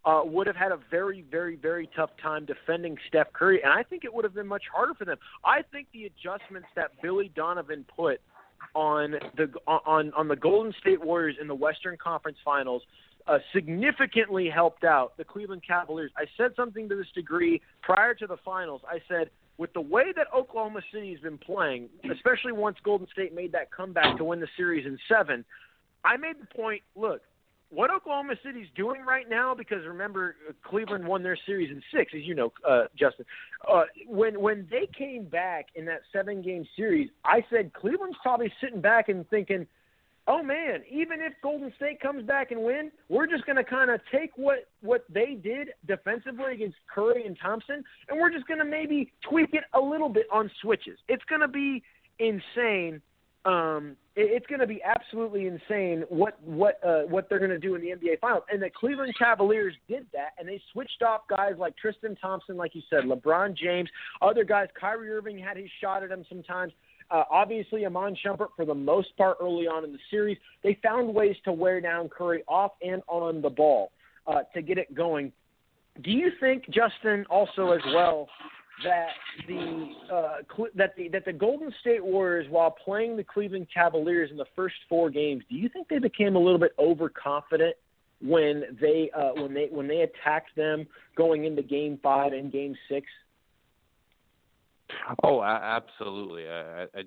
uh, would have had a very, very, very tough time defending Steph Curry, and I think it would have been much harder for them. I think the adjustments that Billy Donovan put on the on on the Golden State Warriors in the Western Conference Finals uh, significantly helped out the Cleveland Cavaliers. I said something to this degree prior to the finals. I said, with the way that Oklahoma City has been playing, especially once Golden State made that comeback to win the series in seven, I made the point look, what Oklahoma City's doing right now, because remember Cleveland won their series in six, as you know, uh, Justin. Uh, when when they came back in that seven game series, I said Cleveland's probably sitting back and thinking, oh man, even if Golden State comes back and win, we're just going to kind of take what what they did defensively against Curry and Thompson, and we're just going to maybe tweak it a little bit on switches. It's going to be insane. Um, it, it's going to be absolutely insane what what uh, what they're going to do in the NBA Finals. And the Cleveland Cavaliers did that, and they switched off guys like Tristan Thompson, like you said, LeBron James, other guys. Kyrie Irving had his shot at him sometimes. Uh, obviously, Iman Shumpert, for the most part, early on in the series, they found ways to wear down Curry off and on the ball uh, to get it going. Do you think, Justin, also as well, that the uh, that the that the Golden State Warriors, while playing the Cleveland Cavaliers in the first four games, do you think they became a little bit overconfident when they uh, when they when they attacked them going into Game Five and Game Six? Oh, absolutely. I, I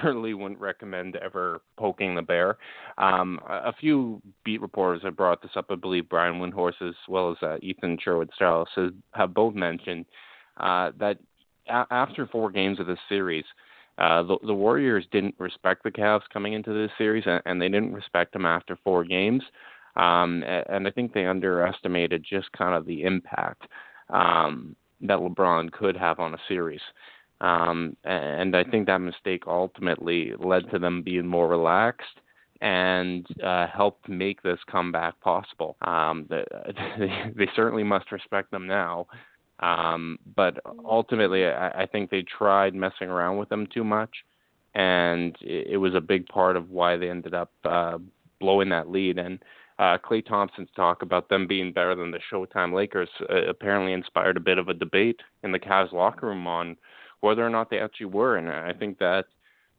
certainly wouldn't recommend ever poking the bear. Um, a few beat reporters have brought this up. I believe Brian Windhorst as well as uh, Ethan Sherwood Strauss have both mentioned uh, that a- after four games of this series, uh, the, the Warriors didn't respect the Cavs coming into this series, and, and they didn't respect them after four games. Um, and I think they underestimated just kind of the impact um, that LeBron could have on a series. Um, and I think that mistake ultimately led to them being more relaxed and uh, helped make this comeback possible. Um, they, they certainly must respect them now. Um, but ultimately, I, I think they tried messing around with them too much, and it, it was a big part of why they ended up uh, blowing that lead. And uh, Klay Thompson's talk about them being better than the Showtime Lakers uh, apparently inspired a bit of a debate in the Cavs locker room on whether or not they actually were. And I think that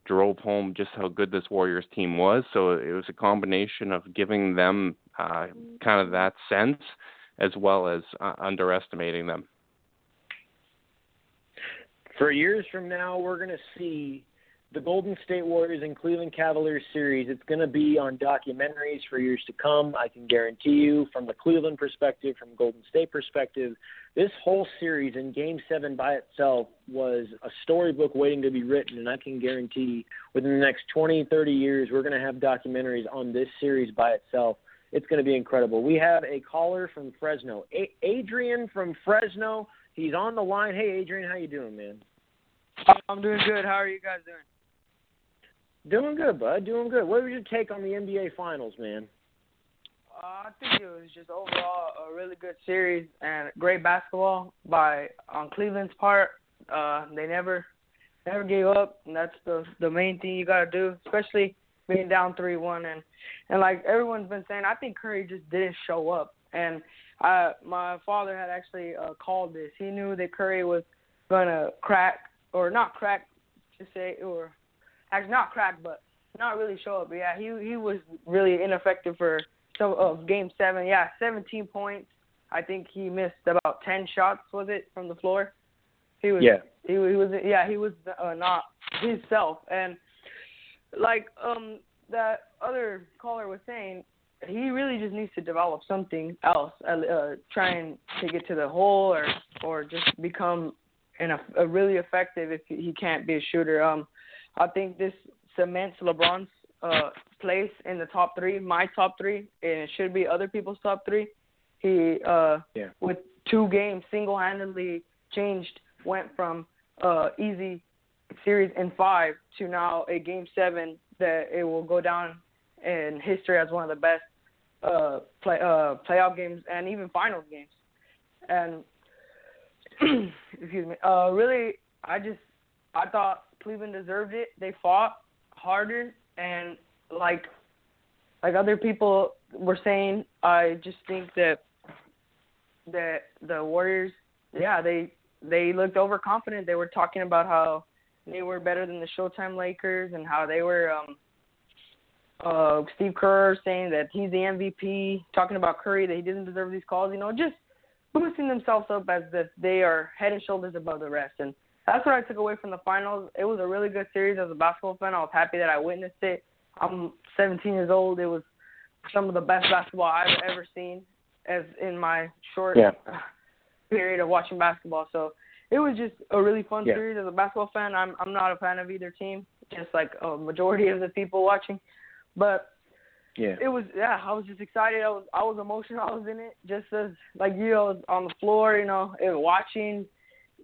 drove home just how good this Warriors team was. So it was a combination of giving them uh, kind of that sense as well as uh, underestimating them. For years from now, we're going to see the Golden State Warriors and Cleveland Cavaliers series, it's going to be on documentaries for years to come. I can guarantee you, from the Cleveland perspective, from Golden State perspective, this whole series in Game 7 by itself was a storybook waiting to be written. And I can guarantee within the next 20, 30 years, we're going to have documentaries on this series by itself. it's going to be incredible. We have a caller from Fresno, a- Adrian from Fresno. He's on the line. Hey, Adrian, how you doing, man? I'm doing good. How are you guys doing? Doing good, bud. Doing good. What was your take on the NBA Finals, man? Uh, I think it was just overall a really good series and great basketball by on Cleveland's part. Uh, they never never gave up, and that's the the main thing you got to do, especially being down three one and and like everyone's been saying, I think Curry just didn't show up. And uh, my father had actually uh, called this. He knew that Curry was gonna crack or not crack to say or actually not crack, but not really show up. Yeah, he he was really ineffective for so uh, game seven. Yeah, 17 points. I think he missed about 10 shots. Was it from the floor? He was. Yeah. He, he was. Yeah, he was uh, not himself. And like um that other caller was saying, he really just needs to develop something else. Uh, uh, try and take it to the hole, or or just become an, a, a really effective if he can't be a shooter. Um, I think this cements LeBron's uh, place in the top three, my top three, and it should be other people's top three. He uh, yeah. with two games single-handedly changed, went from uh, easy series in five to now a game seven that it will go down in history as one of the best uh, play uh, playoff games and even finals games. And excuse me, uh, really, I just I thought Cleveland deserved it. They fought harder and like like other people were saying, I just think that that the Warriors, yeah, they they looked overconfident. They were talking about how they were better than the Showtime Lakers and how they were um uh Steve Kerr saying that he's the MVP, talking about Curry that he doesn't deserve these calls, you know, just boosting themselves up as if they are head and shoulders above the rest and that's what I took away from the finals. It was a really good series as a basketball fan. I was happy that I witnessed it. I'm 17 years old. It was some of the best basketball I've ever seen as in my short yeah. period of watching basketball. So it was just a really fun yeah. series as a basketball fan. I'm I'm not a fan of either team, just like a majority of the people watching. But yeah, it was yeah. I was just excited. I was I was emotional. I was in it just as like you I was on the floor. You know, and watching.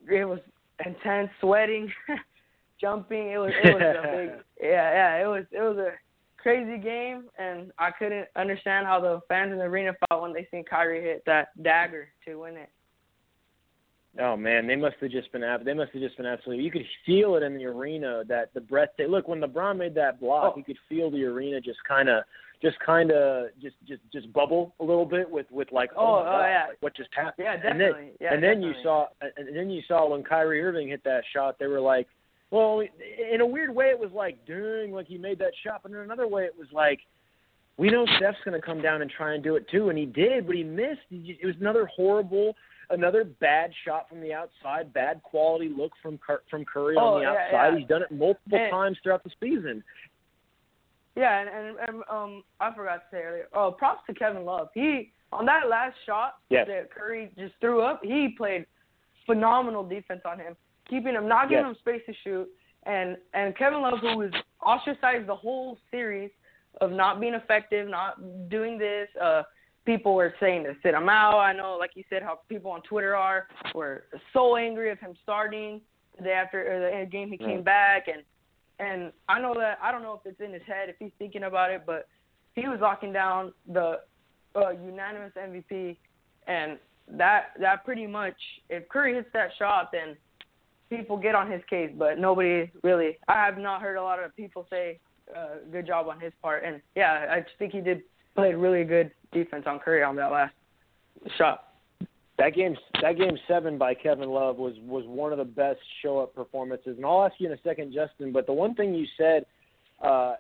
It was intense, sweating, jumping. It was it was a big yeah yeah. It was it was a crazy game, and I couldn't understand how the fans in the arena felt when they seen Kyrie hit that dagger to win it. Oh man, they must have just been they must have just been absolutely. You could feel it in the arena that the breath. They, look when LeBron made that block, oh. you could feel the arena just kind of, just kind of, just just just bubble a little bit with with like oh, oh, oh yeah, like what just happened. Yeah, definitely. And then, yeah, and then definitely. you saw, and then you saw when Kyrie Irving hit that shot, they were like, well, in a weird way, it was like, dang, like he made that shot, but in another way, it was like. We know Steph's going to come down and try and do it too, and he did, but he missed. It was another horrible another bad shot from the outside, bad quality look from from Curry oh, on the yeah, outside. Yeah. He's done it multiple and, times throughout the season. Yeah, and, and, and um, I forgot to say earlier. Oh, props to Kevin Love. He on that last shot yes. that Curry just threw up. He played phenomenal defense on him, keeping him, not giving yes. him space to shoot. And and Kevin Love, who was ostracized the whole series of not being effective, not doing this. Uh, people were saying to sit him out. I know, like you said, how people on Twitter are were so angry of him starting the day after the game he came back, and and I know that I don't know if it's in his head if he's thinking about it, but he was locking down the uh, unanimous MVP, and that that pretty much if Curry hits that shot, then people get on his case, but nobody really. I have not heard a lot of people say uh, good job on his part, and yeah, I just think he did played really good defense on Curry on that last shot. That game, that game seven by Kevin Love was was one of the best show up performances. And I'll ask you in a second, Justin. But the one thing you said, uh,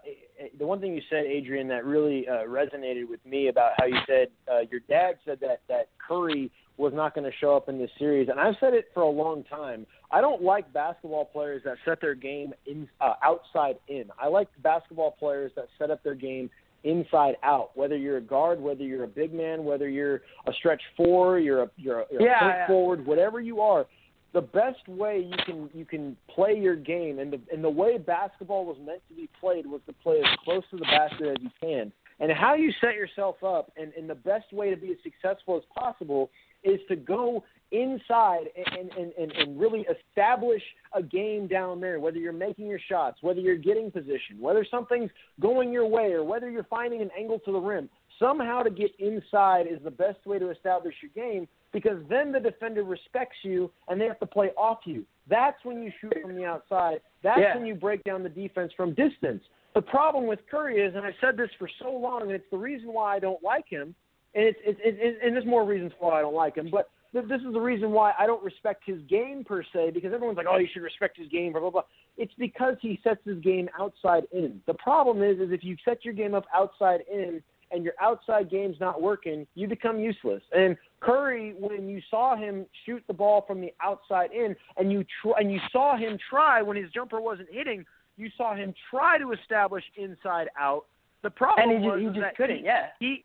the one thing you said, Adrian, that really uh, resonated with me about how you said uh, your dad said that that Curry was not going to show up in this series, and I've said it for a long time. I don't like basketball players that set their game in uh, outside in. I like basketball players that set up their game inside out. Whether you're a guard, whether you're a big man, whether you're a stretch four, you're a you're a, you're yeah, a point yeah. forward, whatever you are, the best way you can you can play your game and the and the way basketball was meant to be played was to play as close to the basket as you can. And how you set yourself up, and, and the best way to be as successful as possible, is to go inside and, and, and, and really establish a game down there, whether you're making your shots, whether you're getting position, whether something's going your way, or whether you're finding an angle to the rim. Somehow to get inside is the best way to establish your game because then the defender respects you and they have to play off you. That's when you shoot from the outside. That's Yeah. when you break down the defense from distance. The problem with Curry is, and I've said this for so long, and it's the reason why I don't like him, and it's, it's, it's and there's more reasons why I don't like him, but th- this is the reason why I don't respect his game per se, because everyone's like, oh, you should respect his game, blah blah blah. It's because he sets his game outside in. The problem is, is if you set your game up outside in and your outside game's not working, you become useless. And Curry, when you saw him shoot the ball from the outside in, and you tr- and you saw him try when his jumper wasn't hitting, you saw him try to establish inside out. The problem And he was he just couldn't, he- yeah. He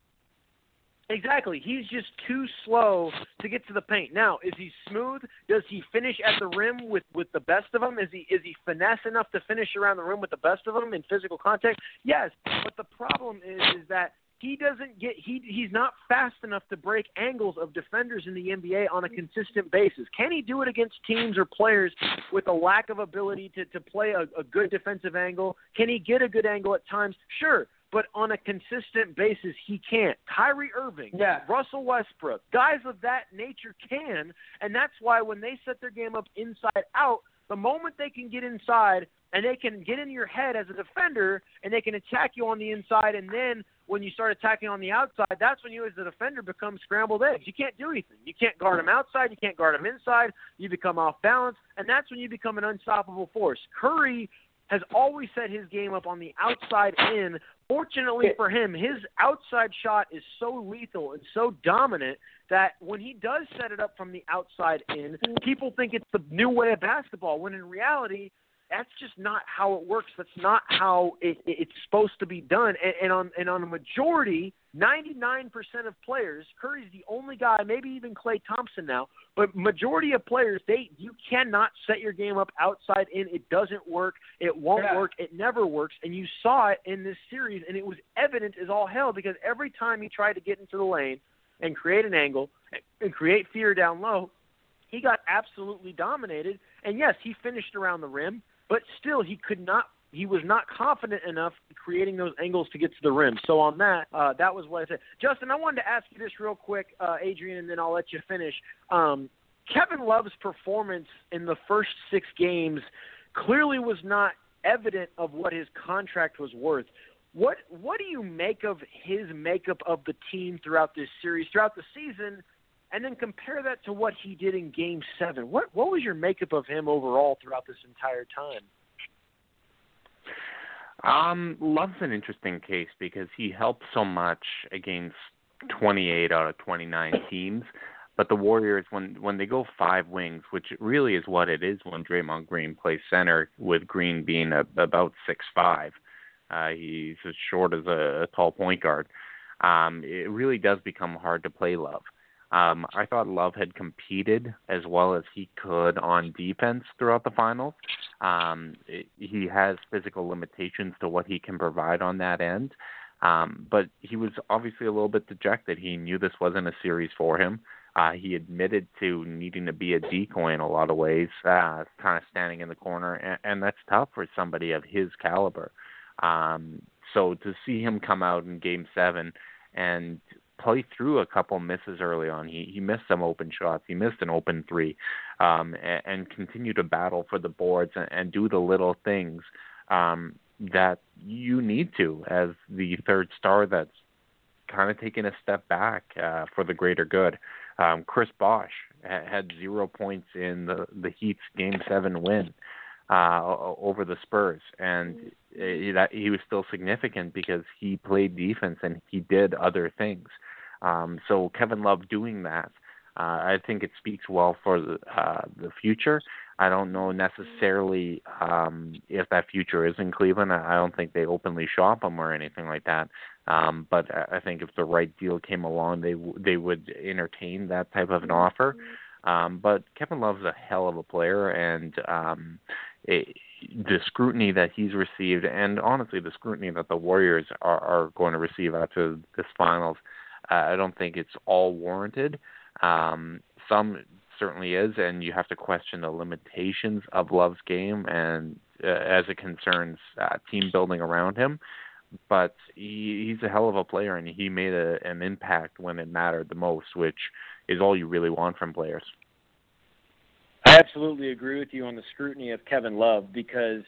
exactly. He's just too slow to get to the paint. Now, is he smooth? Does he finish at the rim with with the best of them? Is he is he finesse enough to finish around the rim with the best of them in physical contact? Yes, but the problem is is that he doesn't get he he's not fast enough to break angles of defenders in the NBA on a consistent basis. Can he do it against teams or players with a lack of ability to to play a, a good defensive angle? Can he get a good angle at times? Sure, but on a consistent basis he can't. Kyrie Irving, Yeah. Russell Westbrook, guys of that nature can, and that's why when they set their game up inside out, the moment they can get inside and they can get in your head as a defender and they can attack you on the inside and then when you start attacking on the outside, that's when you as the defender become scrambled eggs. You can't do anything. You can't guard them outside, you can't guard them inside, you become off balance, and that's when you become an unstoppable force. Curry has always set his game up on the outside in. Fortunately for him, his outside shot is so lethal and so dominant that when he does set it up from the outside in, mm-hmm. people think it's the new way of basketball, when in reality, that's just not how it works. That's not how it, it, it's supposed to be done. And, and on and on a majority, 99% of players, Curry's the only guy, maybe even Klay Thompson now, but majority of players, they you cannot set your game up outside in. It doesn't work. It won't Yeah. work. It never works. And you saw it in this series, and it was evident as all hell because every time he tried to get into the lane and create an angle and- and create fear down low, he got absolutely dominated. And yes, he finished around the rim, but still he could not. He was not confident enough creating those angles to get to the rim. So on that, uh, that was what I said. Justin, I wanted to ask you this real quick, uh, Adrian, and then I'll let you finish. Um, Kevin Love's performance in the first six games clearly was not evident of what his contract was worth. What what do you make of his makeup of the team throughout this series, throughout the season, and then compare that to what he did in Game Seven? What what was your makeup of him overall throughout this entire time? Um, Love's an interesting case because he helped so much against 28 out of 29 teams. But the Warriors, when when they go five wings, which really is what it is when Draymond Green plays center, with Green being a, about six five, uh, he's as short as a, a tall point guard. Um, it really does become hard to play Love. Um, I thought Love had competed as well as he could on defense throughout the finals. Um, it, he has physical limitations to what he can provide on that end. Um, but he was obviously a little bit dejected. He knew this wasn't a series for him. Uh, he admitted to needing to be a decoy in a lot of ways, uh, kind of standing in the corner, and, and that's tough for somebody of his caliber. Um, so to see him come out in Game Seven and play through a couple misses early on, he he missed some open shots, he missed an open three, um, and, and continue to battle for the boards and, and do the little things um, that you need to as the third star that's kind of taking a step back uh, for the greater good. Um, Chris Bosh ha- had zero points in the the Heat's Game Seven win uh, over the Spurs, and he was still significant because he played defense and he did other things. Um, so Kevin Love doing that, uh, I think it speaks well for the, uh, the future. I don't know necessarily um, if that future is in Cleveland. I don't think they openly shop him or anything like that. Um, but I I think if the right deal came along, they w- they would entertain that type of an offer. Um, but Kevin Love's a hell of a player, and um, it, the scrutiny that he's received, and honestly, the scrutiny that the Warriors are, are going to receive after this finals, uh, I don't think it's all warranted. Um, some certainly is, and you have to question the limitations of Love's game and uh, as it concerns uh, team building around him. But he, he's a hell of a player, and he made a, an impact when it mattered the most, which is all you really want from players. I absolutely agree with you on the scrutiny of Kevin Love because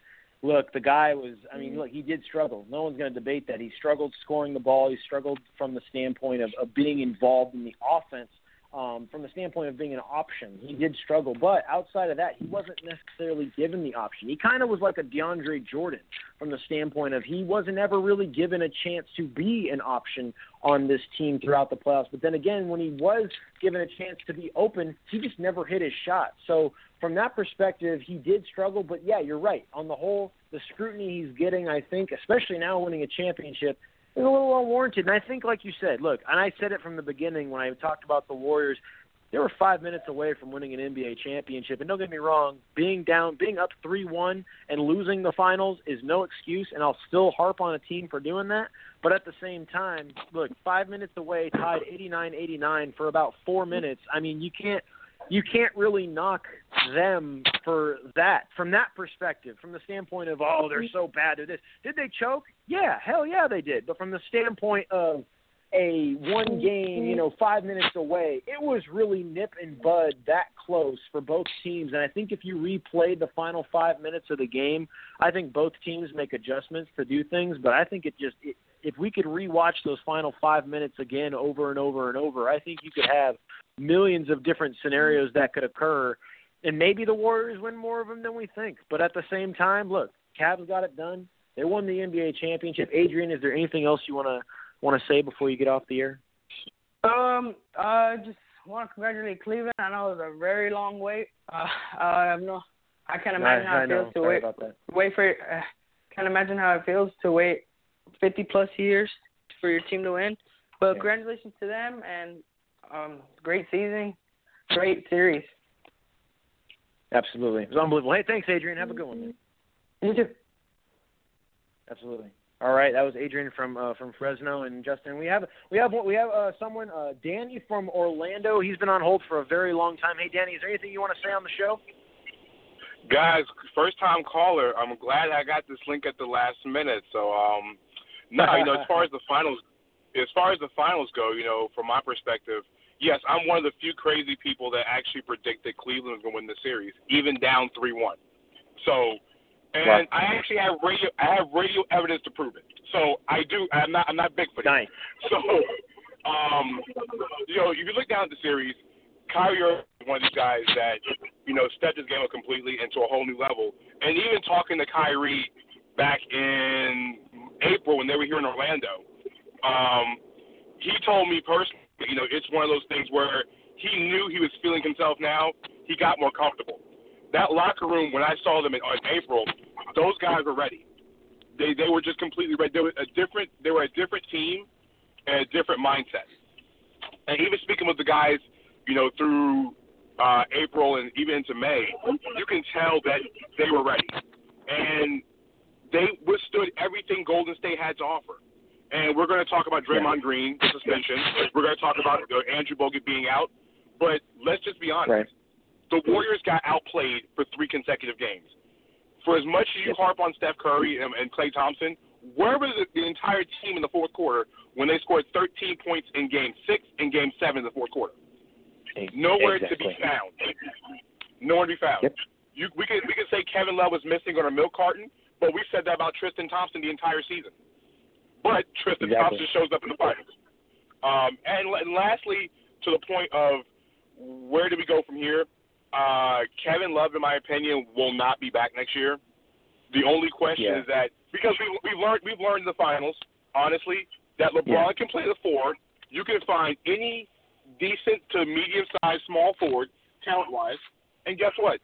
look, the guy was I mean, look, he did struggle. No one's going to debate that. He struggled scoring the ball. He struggled from the standpoint of, of being involved in the offense um, from the standpoint of being an option. He did struggle, but outside of that, he wasn't necessarily given the option. He kind of was like a DeAndre Jordan from the standpoint of he wasn't ever really given a chance to be an option on this team throughout the playoffs. But then again, when he was given a chance to be open, he just never hit his shot. So from that perspective, he did struggle. But yeah, you're right. On the whole, the scrutiny he's getting, I think, especially now winning a championship, is a little unwarranted. And I think, like you said, look, and I said it from the beginning when I talked about the Warriors. They were five minutes away from winning an NBA championship. And don't get me wrong, being down, being up 3 1 and losing the finals is no excuse. And I'll still harp on a team for doing that. But at the same time, look, five minutes away, tied 89 89 for about four minutes. I mean, you can't you can't really knock them for that from that perspective, from the standpoint of oh they're so bad at this. Did they choke? Yeah, hell yeah they did. But from the standpoint of a one game, you know, five minutes away, it was really nip and bud that close for both teams. And I think if you replayed the final five minutes of the game, I think both teams make adjustments to do things. But I think it just it, if we could rewatch those final five minutes again over and over and over, I think you could have millions of different scenarios that could occur. And maybe the Warriors win more of them than we think. But at the same time, look, Cavs got it done. They won the NBA championship. Adrian, is there anything else you want to want to say before you get off the air? Um, I just want to congratulate Cleveland. I know it was a very long wait. Uh, I have no, I can't imagine I, how I it feels know. to Sorry wait. Wait for. Uh, can't imagine how it feels to wait 50 plus years for your team to win. But Yeah. congratulations to them and um, great season, great series. Absolutely, it was unbelievable. Hey, thanks, Adrian. Have a good one. Man. You too. Absolutely. All right, that was Adrian from uh, from Fresno and Justin. We have we have we have uh, someone uh, Danny from Orlando. He's been on hold for a very long time. Hey, Danny, is there anything you want to say on the show? Guys, first time caller. I'm glad I got this link at the last minute. So, um, no, you know, as far as the finals, as far as the finals go, you know, from my perspective, yes, I'm one of the few crazy people that actually predicted Cleveland was going to win the series, even down three one. So, and I actually have radio, I have radio evidence to prove it. So I do. I'm not. I'm not big for Nice. So, um, you know, if you look down at the series, Kyrie Irving is one of these guys that, you know, stepped his game up completely into a whole new level. And even talking to Kyrie back in April when they were here in Orlando, um, he told me personally, you know, it's one of those things where he knew he was feeling himself now. He got more comfortable. That locker room, when I saw them in, in April, those guys were ready. They they were just completely ready. They were a different. They were a different team and a different mindset. And even speaking with the guys, you know, through uh, April and even into May, you can tell that they were ready. And they withstood everything Golden State had to offer. And we're going to talk about Draymond Green, the suspension. We're going to talk about Andrew Bogut being out. But let's just be honest. Right. The Warriors got outplayed for three consecutive games. For as much as you harp on Steph Curry and, and Klay Thompson, where was the, the entire team in the fourth quarter when they scored 13 points in Game Six and Game Seven in the fourth quarter? Nowhere to be found. Nowhere to be found. Yep. You, we could we could say Kevin Love was missing on a milk carton, but we said that about Tristan Thompson the entire season. But Tristan Exactly. Thompson shows up in the finals. Um, and, and lastly, to the point of where do we go from here? Uh, Kevin Love, in my opinion, will not be back next year. The only question Yeah. is that because we we've learned we've learned in the finals, honestly, that LeBron Yeah. can play the forward. You can find any decent to medium sized small forward, talent wise, and guess what?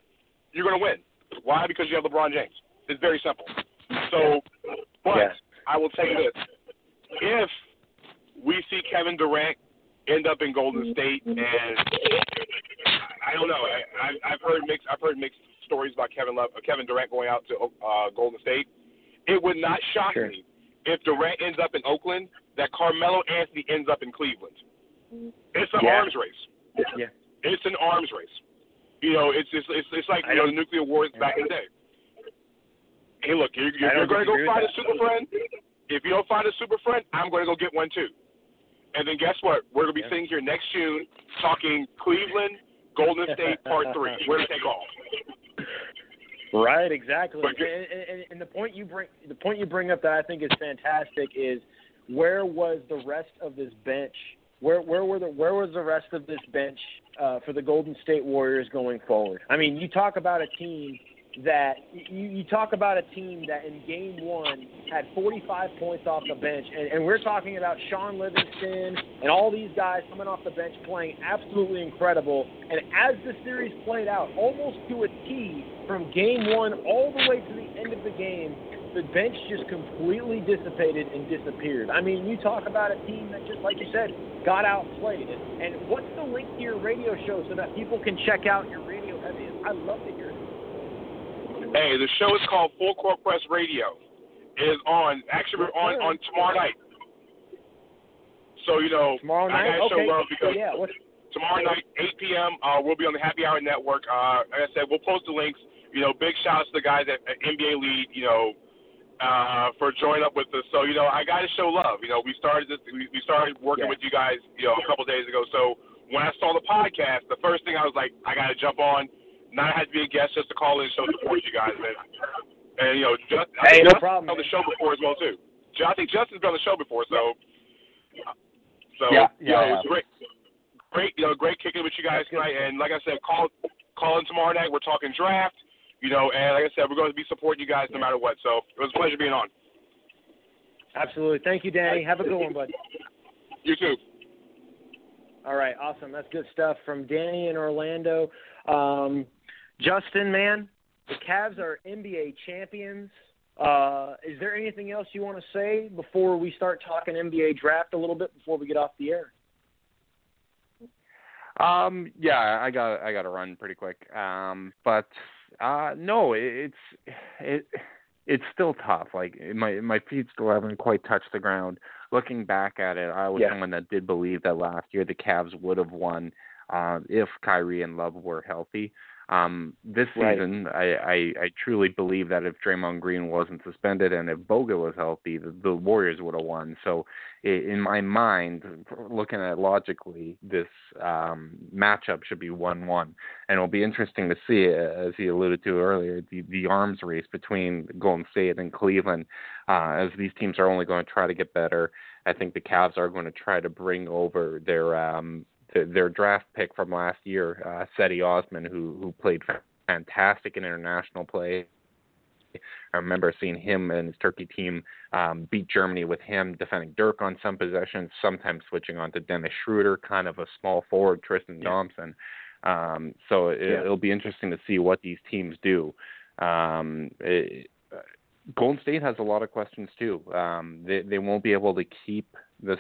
You're gonna win. Why? Because you have LeBron James. It's very simple. So but Yeah. I will tell you this. If we see Kevin Durant end up in Golden State and I don't know. I, I I've heard mixed I've heard mixed stories about Kevin Love, Kevin Durant going out to uh, Golden State. It would not shock sure. me if Durant ends up in Oakland, that Carmelo Anthony ends up in Cleveland. It's an Yeah. arms race. Yeah. It's an arms race. You know, it's it's it's, it's like I you know the nuclear wars back in the day. Hey, look, you're, you're, you're going to go find a super friend. If you don't find a super friend, I'm going to go get one too. And then guess what? We're going to be Yeah. sitting here next June talking Cleveland, Golden State Part Three. Where to take off? Right, exactly. And, and, and the point you bring the point you bring up that I think is fantastic is where was the rest of this bench? Where where were the where was the rest of this bench uh, for the Golden State Warriors going forward? I mean, you talk about a team that you, you talk about a team that in game one had 45 points off the bench, and, and we're talking about Shaun Livingston and all these guys coming off the bench playing absolutely incredible. And as the series played out, almost to a T from game one all the way to the end of the game, the bench just completely dissipated and disappeared. I mean, you talk about a team that just like you said got outplayed. And, what's the link to your radio show so that people can check out your radio heavy? I love to hear it. Hey, the show is called Full Court Press Radio. It is on actually we're on on tomorrow night. So you know, Tomorrow night, I gotta show okay. love because yeah, what's tomorrow night, 8 p.m. Uh, we'll be on the Happy Hour Network. Uh, like I said, we'll post the links. You know, big shout outs to the guys at, at NBA Lead. You know, uh, for joining up with us. So you know, I got to show love. You know, we started this. We, we started working Yeah. with you guys. You know, a couple days ago. So when I saw the podcast, the first thing I was like, I got to jump on. Not have to be a guest, just to call in and show support you guys, man. And you know, just, I Hey, no Justin's problem, on the show before as well too. I think Justin's been on the show before, so. So Yeah, you know, yeah, it was great, great, you know, great kicking with you guys That's good. tonight. And like I said, call call in tomorrow night. We're talking draft, you know, and like I said, we're going to be supporting you guys no matter what. So it was a pleasure being on. Absolutely. Thank you, Danny. Have a good one, bud. You too. All right, awesome. That's good stuff from Danny in Orlando. Um, Justin, man, the Cavs are NBA champions. Uh, is there anything else you want to say before we start talking NBA draft a little bit before we get off the air? Um, yeah, I got I got to run pretty quick. Um, but uh, no, it, it's it it's still tough. Like my my feet still haven't quite touched the ground. Looking back at it, I was Yeah. someone that did believe that last year the Cavs would have won uh, if Kyrie and Love were healthy. Um, this Right. season, I, I I truly believe that if Draymond Green wasn't suspended and if Bogut was healthy, the, the Warriors would have won. So, in my mind, looking at it logically, this um, matchup should be one-one, and it'll be interesting to see, uh, as he alluded to earlier, the the arms race between Golden State and Cleveland, uh, as these teams are only going to try to get better. I think the Cavs are going to try to bring over their um, th- their draft pick from last year, uh, Cedi Osman, who who played fantastic in international play. I remember seeing him and his Turkey team um, beat Germany with him defending Dirk on some possessions, sometimes switching on to Dennis Schroeder, kind of a small forward, Tristan Yeah. Thompson. Um, so it, Yeah. it'll be interesting to see what these teams do. Um, it, Golden State has a lot of questions too. Um, they they won't be able to keep this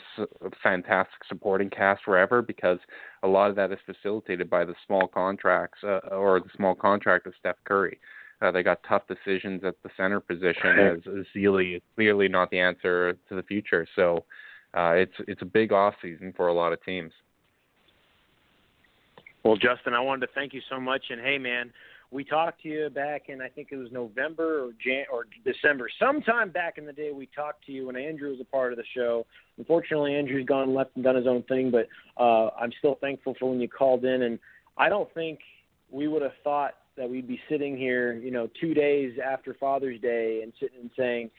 fantastic supporting cast forever because a lot of that is facilitated by the small contracts uh, or the small contract of Steph Curry. Uh, they got tough decisions at the center position as Ezeli is clearly not the answer to the future. So uh, it's it's a big off season for a lot of teams. Well, Justin, I wanted to thank you so much. And hey, man, we talked to you back in I think it was November or Jan or December, sometime back in the day. We talked to you when Andrew was a part of the show. Unfortunately, Andrew's gone left and done his own thing, but uh, I'm still thankful for when you called in. And I don't think we would have thought that we'd be sitting here, you know, two days after Father's Day and sitting and saying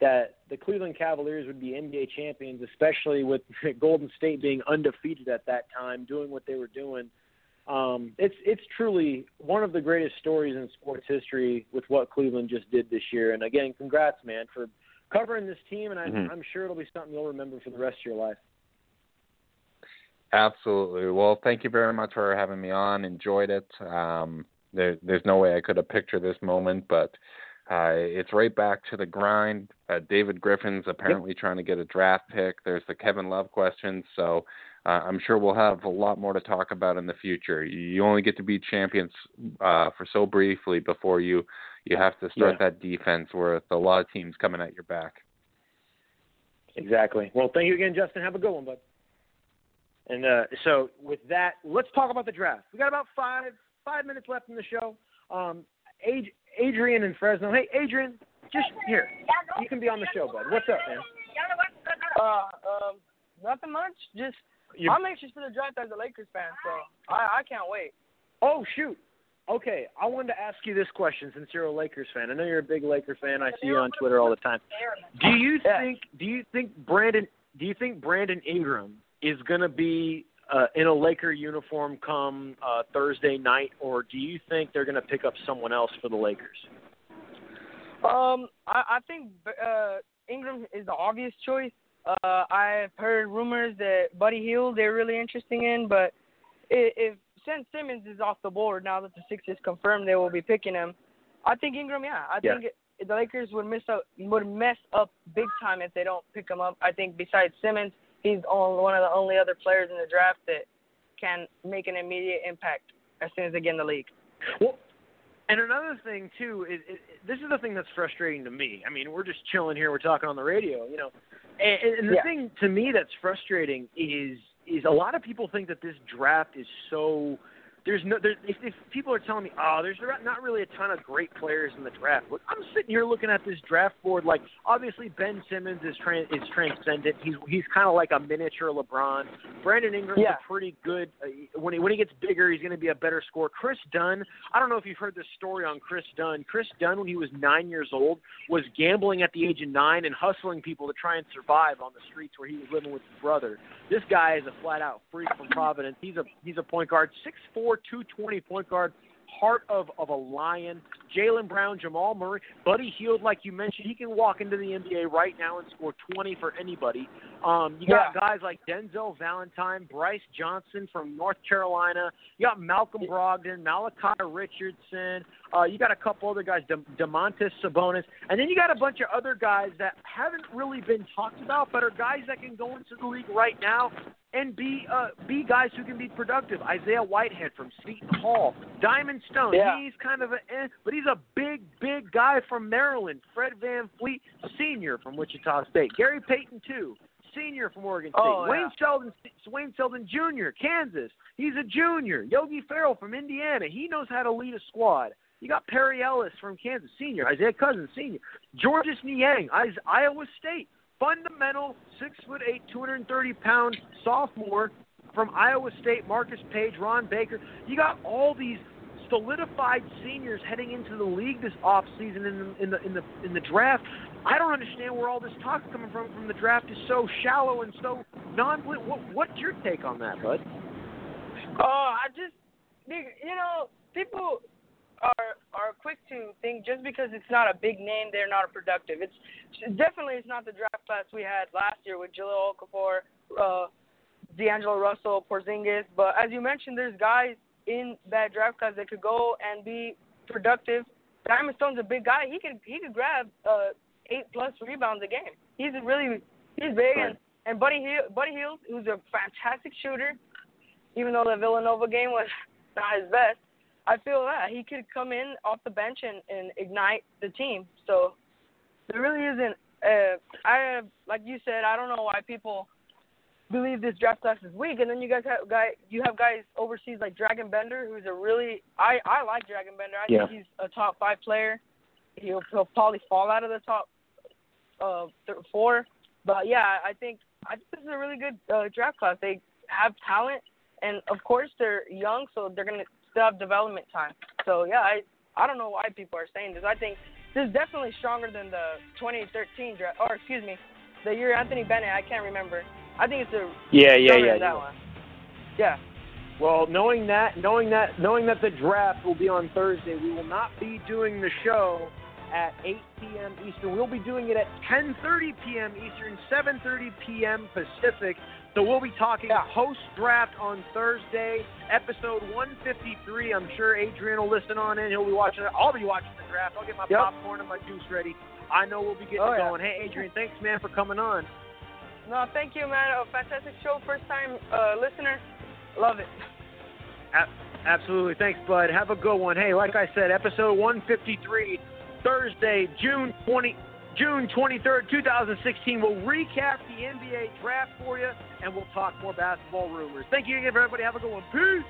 that the Cleveland Cavaliers would be NBA champions, especially with Golden State being undefeated at that time, doing what they were doing um, it's it's truly one of the greatest stories in sports history with what Cleveland just did this year. And again, congrats, man, for covering this team. And I, Mhm. I'm sure it'll be something you'll remember for the rest of your life. Absolutely. Well, thank you very much for having me on. Enjoyed it. Um, there, there's no way I could have pictured this moment, but uh, it's right back to the grind. Uh, David Griffin's apparently trying to get a draft pick. There's the Kevin Love question. So uh, I'm sure we'll have a lot more to talk about in the future. You only get to be champions uh, for so briefly before you you have to start Yeah. that defense with a lot of teams coming at your back. Exactly. Well, thank you again, Justin. Have a good one, bud. And uh, so, with that, let's talk about the draft. We got about five five minutes left in the show. Um, Ad- Adrian in Fresno. Hey, Adrian, just here. You can be on the show, bud. What's up, man? Uh, um, nothing much. Just You- I'm anxious for the draft as a Lakers fan, so I I can't wait. Oh shoot. Okay, I wanted to ask you this question since you're a Lakers fan. I know you're a big Laker fan. I see you on Twitter all the time. Do you think do you think Brandon do you think Brandon Ingram is going to be uh, in a Laker uniform come uh, Thursday night or do you think they're going to pick up someone else for the Lakers? Um, I, I think uh, Ingram is the obvious choice. Uh, I've heard rumors that Buddy Hield they're really interested in, but if, if since Simmons is off the board now that the Sixers confirmed they will be picking him, I think Ingram. Yeah, I Yeah. think it, the Lakers would miss up would mess up big time if they don't pick him up. I think besides Simmons, he's only, one of the only other players in the draft that can make an immediate impact as soon as they get in the league. Well, and another thing too is, is this is the thing that's frustrating to me. I mean, we're just chilling here, we're talking on the radio, you know. And, and the Yeah. thing to me that's frustrating is is a lot of people think that this draft is so there's no there's if, if people are telling me oh there's not really a ton of great players in the draft Look, i'm sitting here looking at this draft board like obviously ben simmons is tran is transcendent. He's he's kind of like a miniature lebron. Brandon ingram's Yeah. a pretty good uh, when he when he gets bigger he's going to be a better scorer. Kris dunn i don't know if you've heard this story on kris dunn. Kris dunn when he was nine years old was gambling at the age of nine and hustling people to try and survive on the streets where he was living with his brother. This guy is a flat out freak from Providence. He's a he's a point guard, six four, two twenty point guard, heart of of a lion. Jaylen Brown, Jamal Murray, Buddy Hield, like you mentioned, he can walk into the NBA right now and score twenty for anybody. Um, you got Yeah. guys like Denzel Valentine, Brice Johnson from North Carolina. You got Malcolm Brogdon, Malachi Richardson. Uh, you got a couple other guys, De- Domantas Sabonis, and then you got a bunch of other guys that haven't really been talked about, but are guys that can go into the league right now and be uh, be guys who can be productive. Isaiah Whitehead from Seton Hall, Diamond Stone. Yeah. He's kind of a, eh, but he's a big, big guy from Maryland. Fred VanVleet, senior from Wichita State. Gary Payton too, senior from Oregon State. Oh, Wayne yeah. Sheldon, Wayne Selden Jr. Kansas. He's a junior. Yogi Ferrell from Indiana. He knows how to lead a squad. You got Perry Ellis from Kansas, senior. Isaiah Cousins, senior. Georges Niang, Iowa State, fundamental, six foot eight, 230 pound sophomore from Iowa State. Marcus Paige, Ron Baker. You got all these solidified seniors heading into the league this off season in the in the in the in the draft. I don't understand where all this talk coming from. From the draft is so shallow and so non. What, what's your take on that, bud? Oh, I just, you know, people are are quick to think just because it's not a big name, they're not productive. It's definitely it's not the draft class we had last year with Jahlil Okafor, uh, D'Angelo Russell, Porzingis. But as you mentioned, there's guys in that draft class that could go and be productive. Diamond Stone's a big guy. He could he could grab uh, eight plus rebounds a game. He's really he's big and and Buddy Hill, Buddy Hield, who's a fantastic shooter, even though the Villanova game was not his best. I feel that he could come in off the bench and, and ignite the team. So there really isn't. Uh, I like you said. I don't know why people believe this draft class is weak, and then you guys have guy you have guys overseas like Dragan Bender, who's a really I I like Dragan Bender. I Yeah. think he's a top five player. He'll, he'll probably fall out of the top uh th- four, but yeah, I think I think this is a really good uh, draft class. They have talent, and of course they're young, so they're gonna still have development time. So yeah, I I don't know why people are saying this. I think this is definitely stronger than the 2013 draft, or excuse me, the year Anthony Bennett. I can't remember. I think it's a Yeah, yeah, yeah. that yeah. one. Yeah. Well, knowing that, knowing that, knowing that the draft will be on Thursday, we will not be doing the show at 8 p.m. Eastern. We'll be doing it at 10:30 p.m. Eastern, 7:30 p.m. Pacific. So we'll be talking post draft on Thursday, episode 153. I'm sure Adrian will listen on in. He'll be watching it. I'll be watching the draft. I'll get my Yep. popcorn and my juice ready. I know we'll be getting Oh, it yeah. going. Hey, Adrian, thanks man for coming on. No, thank you, man. A fantastic show. First time uh, listener. Love it. Absolutely. Thanks, bud. Have a good one. Hey, like I said, episode 153, Thursday, June 20, June 23rd, 2016. We'll recap the NBA draft for you, and we'll talk more basketball rumors. Thank you, again, everybody. Have a good one. Peace.